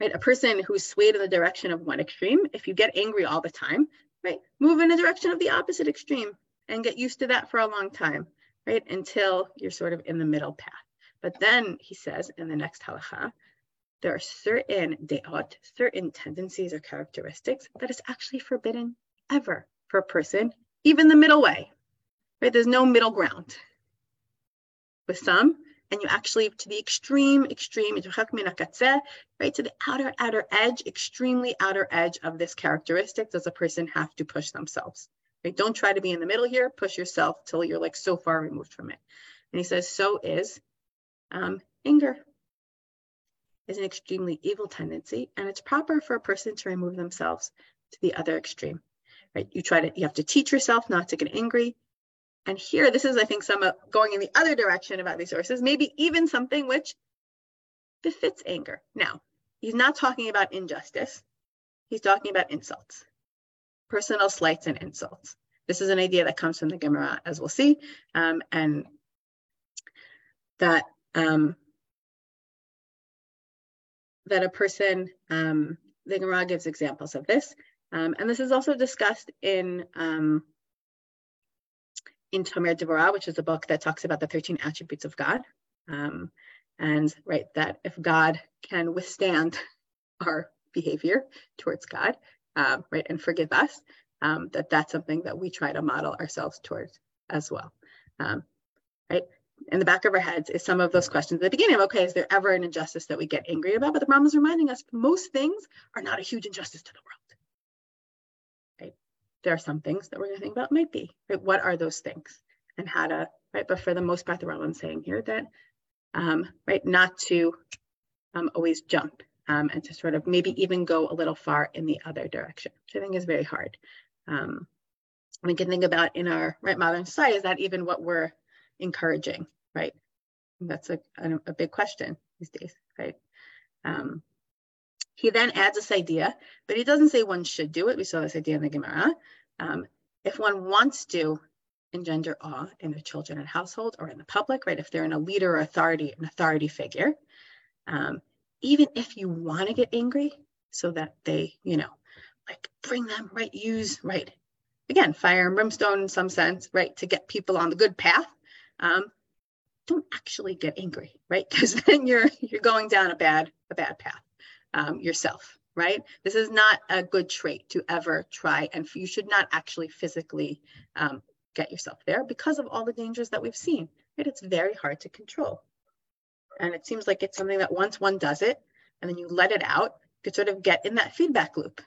right, a person who's swayed in the direction of one extreme, if you get angry all the time, right, move in the direction of the opposite extreme and get used to that for a long time, right, until you're sort of in the middle path. But then he says in the next halacha, there are certain de'ot, certain tendencies or characteristics that is actually forbidden ever for a person, even the middle way, right? There's no middle ground. With some, and you actually to the extreme, extreme, right, to the outer, outer edge, extremely outer edge of this characteristic does a person have to push themselves. Right? Don't try to be in the middle here, push yourself till you're like so far removed from it. And he says, so is um, anger is an extremely evil tendency, and it's proper for a person to remove themselves to the other extreme. Right? You try to, you have to teach yourself not to get angry. And here, this is, I think, some going in the other direction about these sources, maybe even something which befits anger. Now, he's not talking about injustice. He's talking about insults, personal slights and insults. This is an idea that comes from the Gemara, as we'll see, um, and that um, that a person, um, the Gemara gives examples of this. Um, and this is also discussed in um, in Tomer Devorah, which is a book that talks about the 13 attributes of God. Um, and right, that if God can withstand *laughs* our behavior towards God, um, right, and forgive us, um, that that's something that we try to model ourselves towards as well. Right, in the back of our heads is some of those questions at the beginning of, okay, is there ever an injustice that we get angry about? But the Rambam is reminding us most things are not a huge injustice to the world. Right? There are some things that we're going to think about might be, right? What are those things and how to, right? But for the most part, the Rambam is saying here that, um, right, not to um, always jump um, and to sort of maybe even go a little far in the other direction, which I think is very hard. Um, we can think about in our right modern society, is that even what we're encouraging, right? That's a, a, a big question these days, right? Um, he then adds this idea, but he doesn't say one should do it. We saw this idea in the Gemara. Um, if one wants to engender awe in the children and household or in the public, right? If they're in a leader or authority, an authority figure, um, even if you want to get angry so that they, you know, like bring them, right? Use, right? Again, fire and brimstone in some sense, right? To get people on the good path. Um, don't actually get angry, right? *laughs* Because then you're you're going down a bad a bad path um, yourself, right? This is not a good trait to ever try, and you should not actually physically um, get yourself there because of all the dangers that we've seen. Right? It's very hard to control, and it seems like it's something that once one does it, and then you let it out, you could sort of get in that feedback loop.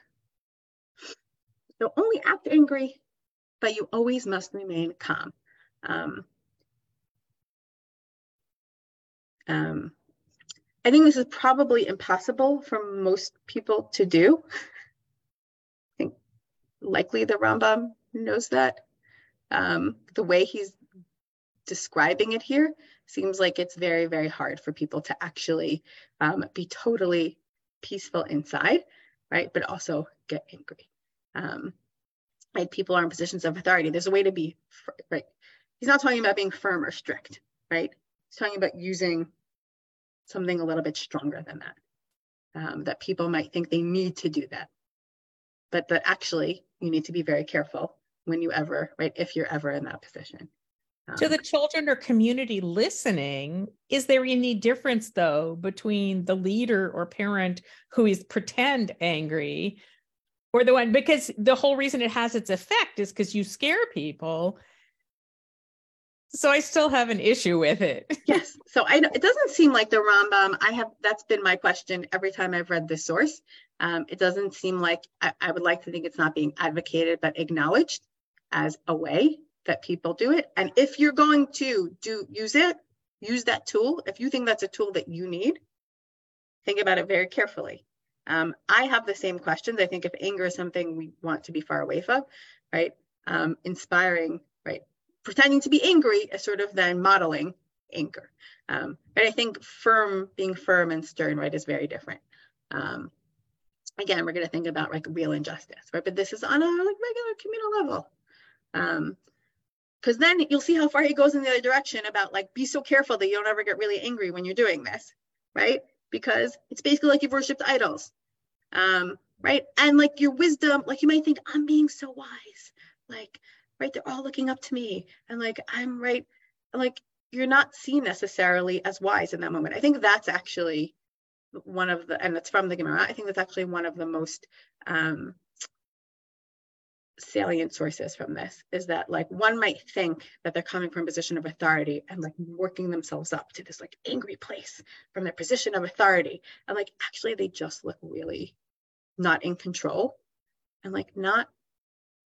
So only act angry, but you always must remain calm. Um, Um, I think this is probably impossible for most people to do. I think likely the Rambam knows that. Um, the way he's describing it here seems like it's very, very hard for people to actually um, be totally peaceful inside, right? But also get angry. Um, right? People are in positions of authority. There's a way to be, right? He's not talking about being firm or strict, right? He's talking about using something a little bit stronger than that. Um, that people might think they need to do that. But that actually you need to be very careful when you ever, right, if you're ever in that position. Um, to the children or community listening, is there any difference though between the leader or parent who is pretend angry or the one because the whole reason it has its effect is because you scare people so I still have an issue with it. *laughs* yes. So I it doesn't seem like the Rambam. I have that's been my question every time I've read this source. Um, it doesn't seem like I, I would like to think it's not being advocated but acknowledged as a way that people do it. And if you're going to do use it, use that tool. If you think that's a tool that you need, think about it very carefully. Um, I have the same questions. I think if anger is something we want to be far away from, right? Um, inspiring? Pretending to be angry is sort of then modeling anger. Um, but I think firm, being firm and stern, right, is very different. Um, again, we're going to think about like real injustice, right? But this is on a like regular communal level. Um, because then you'll see how far he goes in the other direction about like be so careful that you don't ever get really angry when you're doing this, right? Because it's basically like you've worshipped idols, um, right? And like your wisdom, like you might think I'm being so wise, like right? They're all looking up to me. And like i'm right like you're not seen necessarily as wise in that moment. I think that's actually one of the and it's from the gemara i think that's actually one of the most um salient sources from this is that like one might think that they're coming from a position of authority and like working themselves up to this like angry place from their position of authority. And like actually they just look really not in control and like not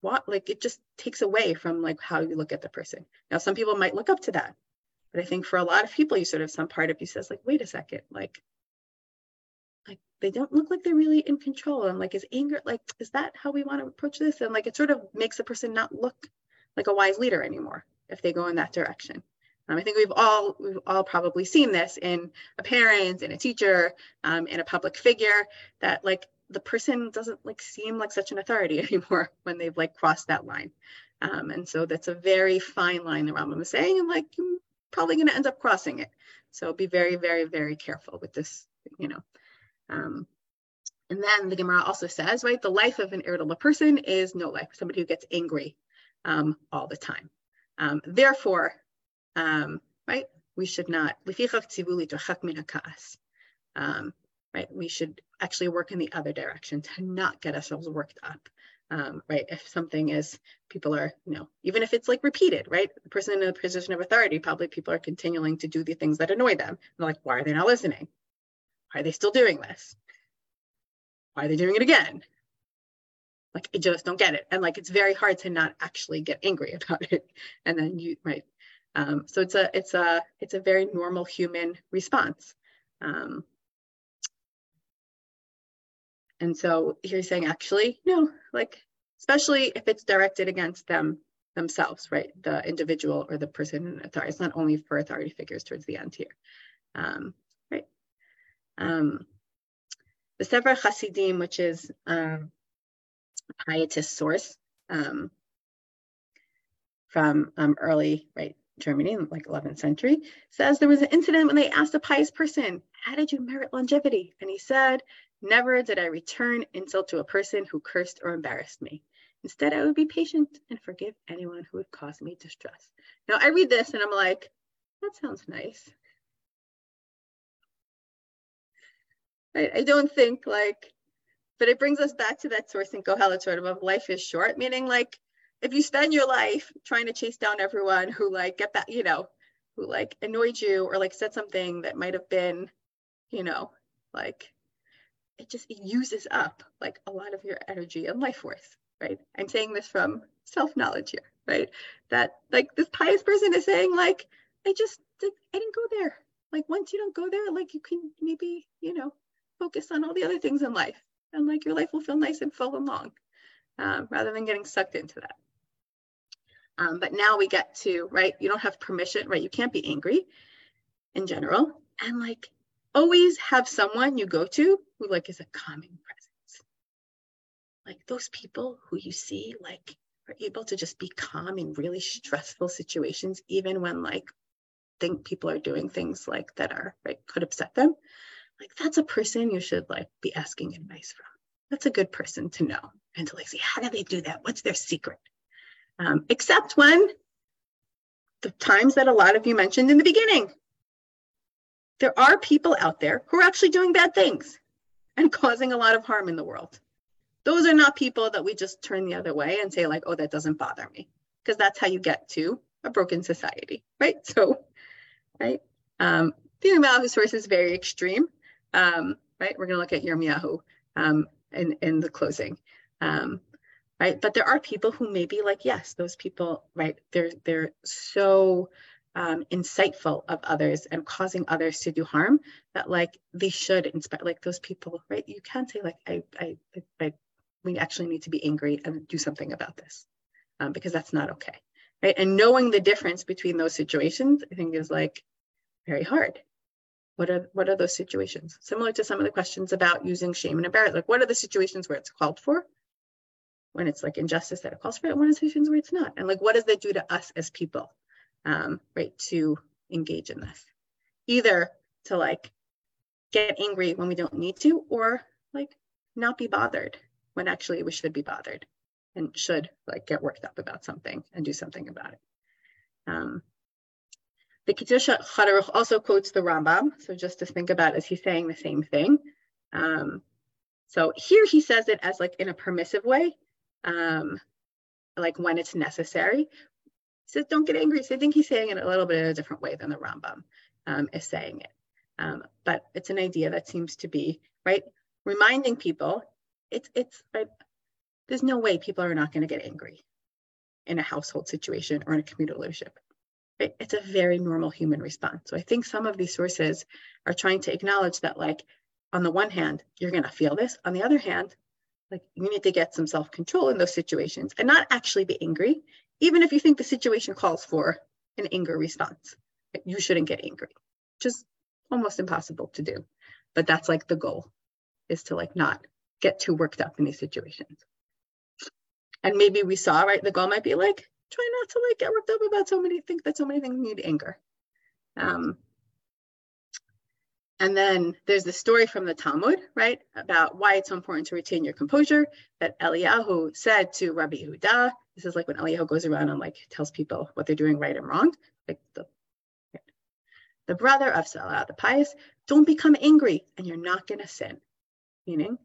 what like it just takes away from like how you look at the person. Now some people might look up to that but i think for a lot of people you sort of some part of you says like wait a second like like they don't look like they're really in control and like is anger like is that how we want to approach this? And like it sort of makes the person not look like a wise leader anymore if they go in that direction. Um, I think we've all we've all probably seen this in a parent, in a teacher, um, in a public figure that like the person doesn't like seem like such an authority *laughs* anymore when they've like crossed that line. Um, and so that's a very fine line the Rambam is saying, and like you're probably going to end up crossing it. So be very, very, very careful with this, you know. Um, and then the Gemara also says, right, the life of an irritable person is no life, somebody who gets angry um, all the time. Um, therefore, um, right, we should not. Um, right? We should actually work in the other direction to not get ourselves worked up. Um, right? If something is, people are, you know, even if it's like repeated, right? The person in a position of authority, probably people are continuing to do the things that annoy them. They're like, why are they not listening? Why are they still doing this? Why are they doing it again? Like, I just don't get it. And like, it's very hard to not actually get angry *laughs* about it. And then you, right? Um, so it's a, it's a, it's a very normal human response. Um, and so he's saying, actually, no, like, especially if it's directed against them themselves, right? The individual or the person in authority. It's not only for authority figures towards the end here, um, right? Um, the Sefer Hasidim, which is um, a pietist source um, from um, early, right, Germany, like 11th century, says there was an incident when they asked a pious person, how did you merit longevity? And he said, Never did I return insult to a person who cursed or embarrassed me. Instead, I would be patient and forgive anyone who would cause me distress. Now, I read this and I'm like, that sounds nice. I, I don't think like, but it brings us back to that source in Kohelet sort of of life is short, meaning like if you spend your life trying to chase down everyone who like get back, you know, who like annoyed you or like said something that might have been, you know, like it just it uses up like a lot of your energy and life force, right? I'm saying this from self-knowledge here, right? That like this pious person is saying, like, I just I didn't go there. Like once you don't go there, like you can maybe, you know, focus on all the other things in life. And like your life will feel nice and full and long, um, rather than getting sucked into that. Um, but now we get to, right, you don't have permission, right? You can't be angry in general. And like always have someone you go to who like is a calming presence. Like those people who you see like are able to just be calm in really stressful situations, even when like think people are doing things like that are right could upset them. Like that's a person you should like be asking advice from. That's a good person to know and to like see how do they do that? What's their secret? Um, except when the times that a lot of you mentioned in the beginning, there are people out there who are actually doing bad things and causing a lot of harm in the world. Those are not people that we just turn the other way and say, like, oh, that doesn't bother me, because that's how you get to a broken society, right? *laughs* So, right? Um, the Yirmiyahu source is very extreme, um, right? We're going to look at Yirmiyahu um, in, in the closing. Um, right but there are people who may be like yes those people right they're they're so um, insightful of others and causing others to do harm that like they should inspire like those people right? You can't say like I, I i we actually need to be angry and do something about this um, because that's not okay right? And knowing the difference between those situations i think is like very hard. What are what are those situations? Similar to some of the questions about using shame and embarrassment like what are the situations where it's called for? When it's like injustice that it calls for it and what are the situations where it's not. And like what does that do to us as people um, right, to engage in this. Either to like get angry when we don't need to, or like not be bothered when actually we should be bothered and should like get worked up about something and do something about it. Um, the Kitzur Shulchan Aruch also quotes the Rambam, so just to think about is he saying the same thing? Um, so here he says it as like in a permissive way, um, like when it's necessary, says, don't get angry. So I think he's saying it a little bit in a different way than the Rambam um, is saying it. Um, but it's an idea that seems to be, right, reminding people it's, it's, right, there's no way people are not going to get angry in a household situation or in a communal leadership. Right? It's a very normal human response. So I think some of these sources are trying to acknowledge that, like, on the one hand, you're going to feel this. On the other hand, like you need to get some self-control in those situations and not actually be angry even if you think the situation calls for an anger response. You shouldn't get angry, which is almost impossible to do. But that's like the goal is to like not get too worked up in these situations. And maybe we saw, right? The goal might be like, try not to like get worked up about so many, think that so many things need anger. Um, and then there's the story from the Talmud, right, about why it's so important to retain your composure that Eliyahu said to Rabbi Yehuda. This is like when Eliyahu goes around and like tells people what they're doing right and wrong. Like the the brother of Salah the pious, don't become angry and you're not going to sin. Meaning,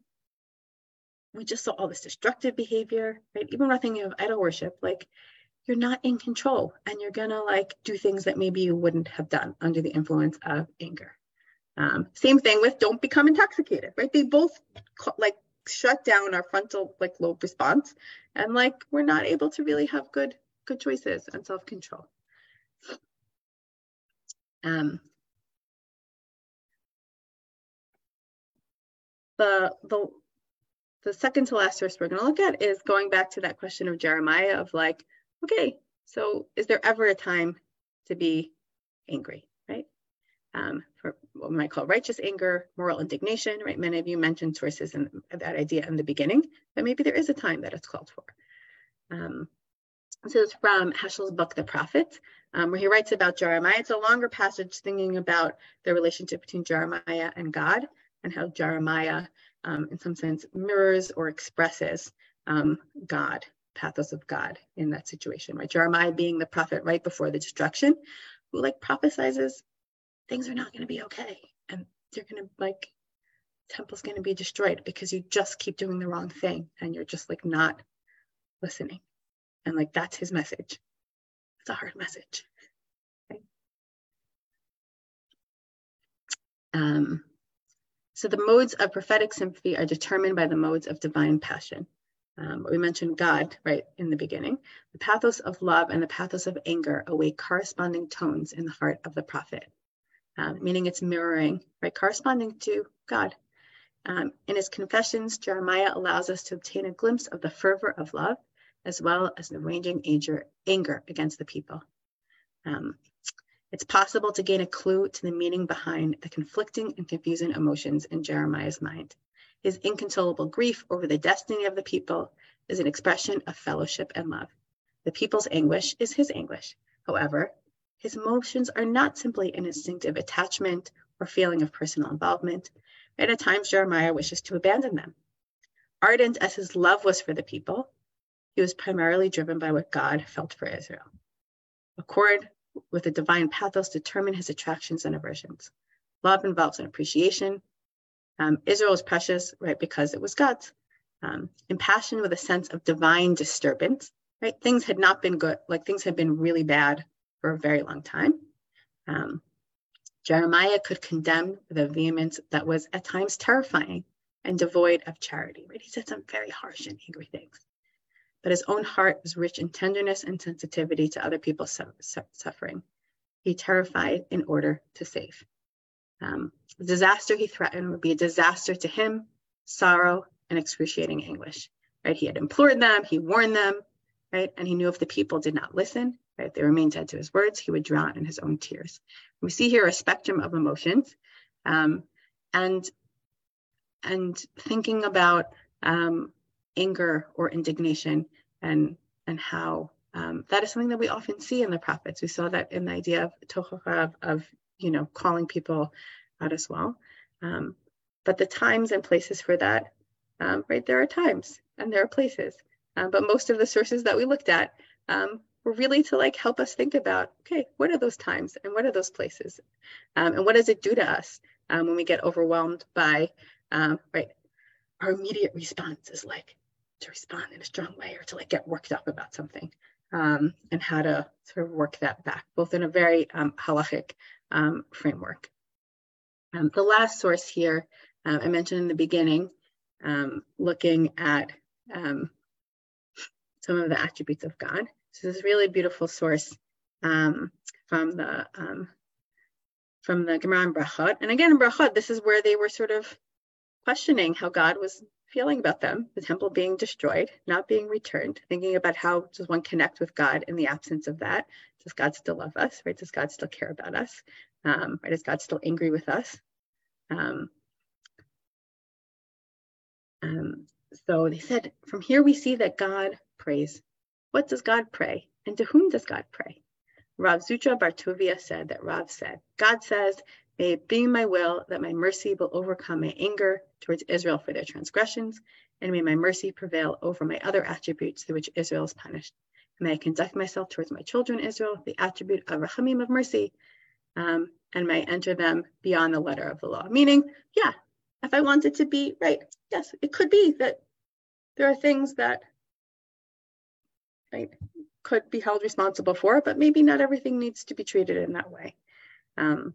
we just saw all this destructive behavior, right? Even when thinking of idol worship, like you're not in control and you're gonna like do things that maybe you wouldn't have done under the influence of anger. Um, same thing with don't become intoxicated, right? They both like shut down our frontal like lobe response and like we're not able to really have good good choices and self-control. Um, the the the second to last source we're going to look at is going back to that question of Jeremiah of like, okay, so is there ever a time to be angry? Um, for what we might call righteous anger, moral indignation, right? Many of you mentioned sources and that idea in the beginning, but maybe there is a time that it's called for. Um, this is from Heschel's book, The Prophet, um, where he writes about Jeremiah. It's a longer passage thinking about the relationship between Jeremiah and God and how Jeremiah, um, in some sense, mirrors or expresses um, God, pathos of God in that situation, right? Jeremiah being the prophet right before the destruction, who like prophesizes things are not going to be okay. And they're going to like temple's going to be destroyed because you just keep doing the wrong thing and you're just like not listening. And like that's his message. It's a hard message. Um so the modes of prophetic sympathy are determined by the modes of divine passion. Um, we mentioned God right in the beginning. The pathos of love and the pathos of anger await corresponding tones in the heart of the prophet, um, meaning it's mirroring, right, corresponding to God. Um, in his confessions, Jeremiah allows us to obtain a glimpse of the fervor of love, as well as the raging anger, against the people. Um, it's possible to gain a clue to the meaning behind the conflicting and confusing emotions in Jeremiah's mind. His inconsolable grief over the destiny of the people is an expression of fellowship and love. The people's anguish is his anguish. However, his emotions are not simply an instinctive attachment or feeling of personal involvement, and at times Jeremiah wishes to abandon them. Ardent as his love was for the people, he was primarily driven by what God felt for Israel. Accord with the divine pathos determine his attractions and aversions. Love involves an appreciation. Um, Israel was precious, right, because it was God's. Um, impassioned with a sense of divine disturbance, right? Things had not been good, like things had been really bad for a very long time. Um, Jeremiah could condemn the vehemence that was at times terrifying and devoid of charity, right? He said some very harsh and angry things but his own heart was rich in tenderness and sensitivity to other people's su- su- suffering. He terrified in order to save. Um, the disaster he threatened would be a disaster to him, sorrow, and excruciating anguish. Right? He had implored them, he warned them, right? And he knew if the people did not listen, right, if they remained dead to his words, he would drown in his own tears. We see here a spectrum of emotions, um, and and thinking about um, anger or indignation and and how um, that is something that we often see in the prophets. We saw that in the idea of tochachav, of you know calling people out as well. Um, but the times and places for that, um, right? There are times and there are places. Um, but most of the sources that we looked at um, really to like help us think about, okay, what are those times and what are those places, um, and what does it do to us when we get overwhelmed by, right? Our immediate response is like, to respond in a strong way or to like get worked up about something um, and how to sort of work that back, both in a very um, halachic um, framework. Um, the last source here, uh, I mentioned in the beginning, um, looking at um, some of the attributes of God. So this is really beautiful source from the from the Gemara and Brachot. And again, in Brachot, this is where they were sort of questioning how God was feeling about them, the temple being destroyed, not being returned, thinking about how does one connect with God in the absence of that? Does God still love us, right? Does God still care about us? Um, right? Is God still angry with us? Um, um, so they said, from here we see that God prays. What does God pray? And to whom does God pray? Rav Zutra bar Tuvia said that Rav said, God says, May it be my will that my mercy will overcome my anger towards Israel for their transgressions, and may my mercy prevail over my other attributes through which Israel is punished. And may I conduct myself towards my children Israel, the attribute of Rachamim of mercy, um, and may I enter them beyond the letter of the law. Meaning, yeah, if I want it to be right, yes, it could be that there are things that right could be held responsible for, but maybe not everything needs to be treated in that way. Um,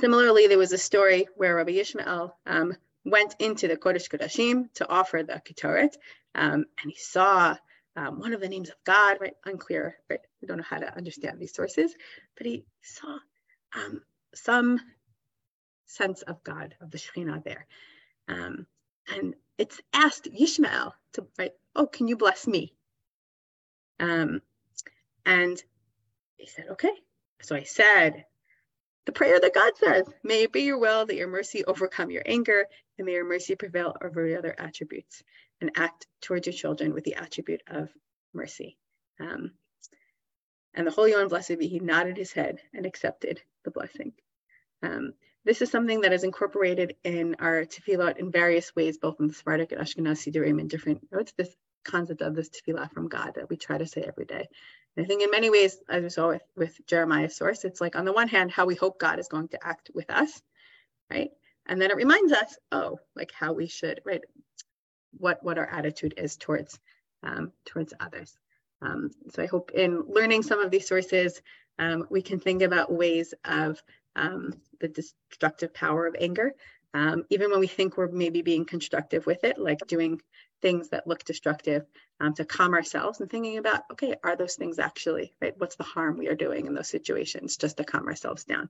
similarly, there was a story where Rabbi Yishmael um, went into the Kodesh Kodashim to offer the Ketoret, um, and he saw um, one of the names of God, right? Unclear, right? We don't know how to understand these sources, but he saw um, some sense of God, of the Shekhinah there. Um, and it's asked Yishmael to, right, oh, can you bless me? Um, and he said, okay. So I said, the prayer that God says, may it be your will that your mercy overcome your anger, and may your mercy prevail over the other attributes, and act towards your children with the attribute of mercy. Um, and the Holy One, blessed be he, nodded his head and accepted the blessing. Um, this is something that is incorporated in our tefillot in various ways, both in the Sephardic and Ashkenazi Sidurim in different, notes. this concept of this tefillah from God that we try to say every day. And I think in many ways, as we saw with, with Jeremiah's source, it's like on the one hand, how we hope God is going to act with us, right? And then it reminds us, oh, like how we should, right? What what our attitude is towards um, towards others. Um, so I hope in learning some of these sources, um, we can think about ways of um, the destructive power of anger, um, even when we think we're maybe being constructive with it, like doing things that look destructive, um, to calm ourselves and thinking about, okay, are those things actually, right? What's the harm we are doing in those situations just to calm ourselves down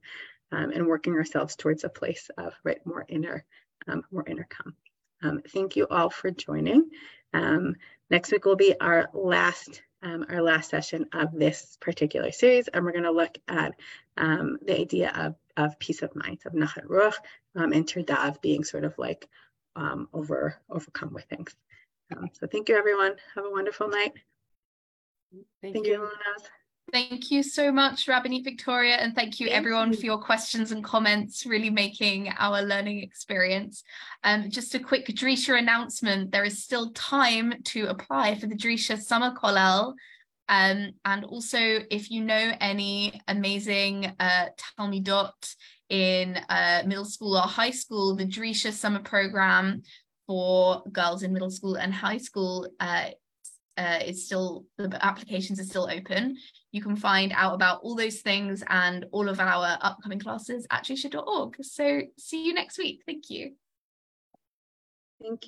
um, and working ourselves towards a place of, right, more inner, um, more inner calm. Um, thank you all for joining. Um, next week will be our last um, our last session of this particular series, and we're going to look at the idea of, of peace of mind, of nachat ruach, and tirdav being sort of like um, over overcome with things. Um, so thank you, everyone. Have a wonderful night. Thank, thank you. you Thank you so much, Rabbanit Victoria, and thank you thank everyone you. for your questions and comments, really making our learning experience. Um, just a quick Drisha announcement, there is still time to apply for the Drisha Summer Kollel. Um, and also, if you know any amazing uh, Talmidot in uh, middle school or high school, the Drisha Summer Program for girls in middle school and high school uh, uh, is still the applications are still open. You can find out about all those things and all of our upcoming classes at drisha.org. So see you next week. Thank you. Thank you.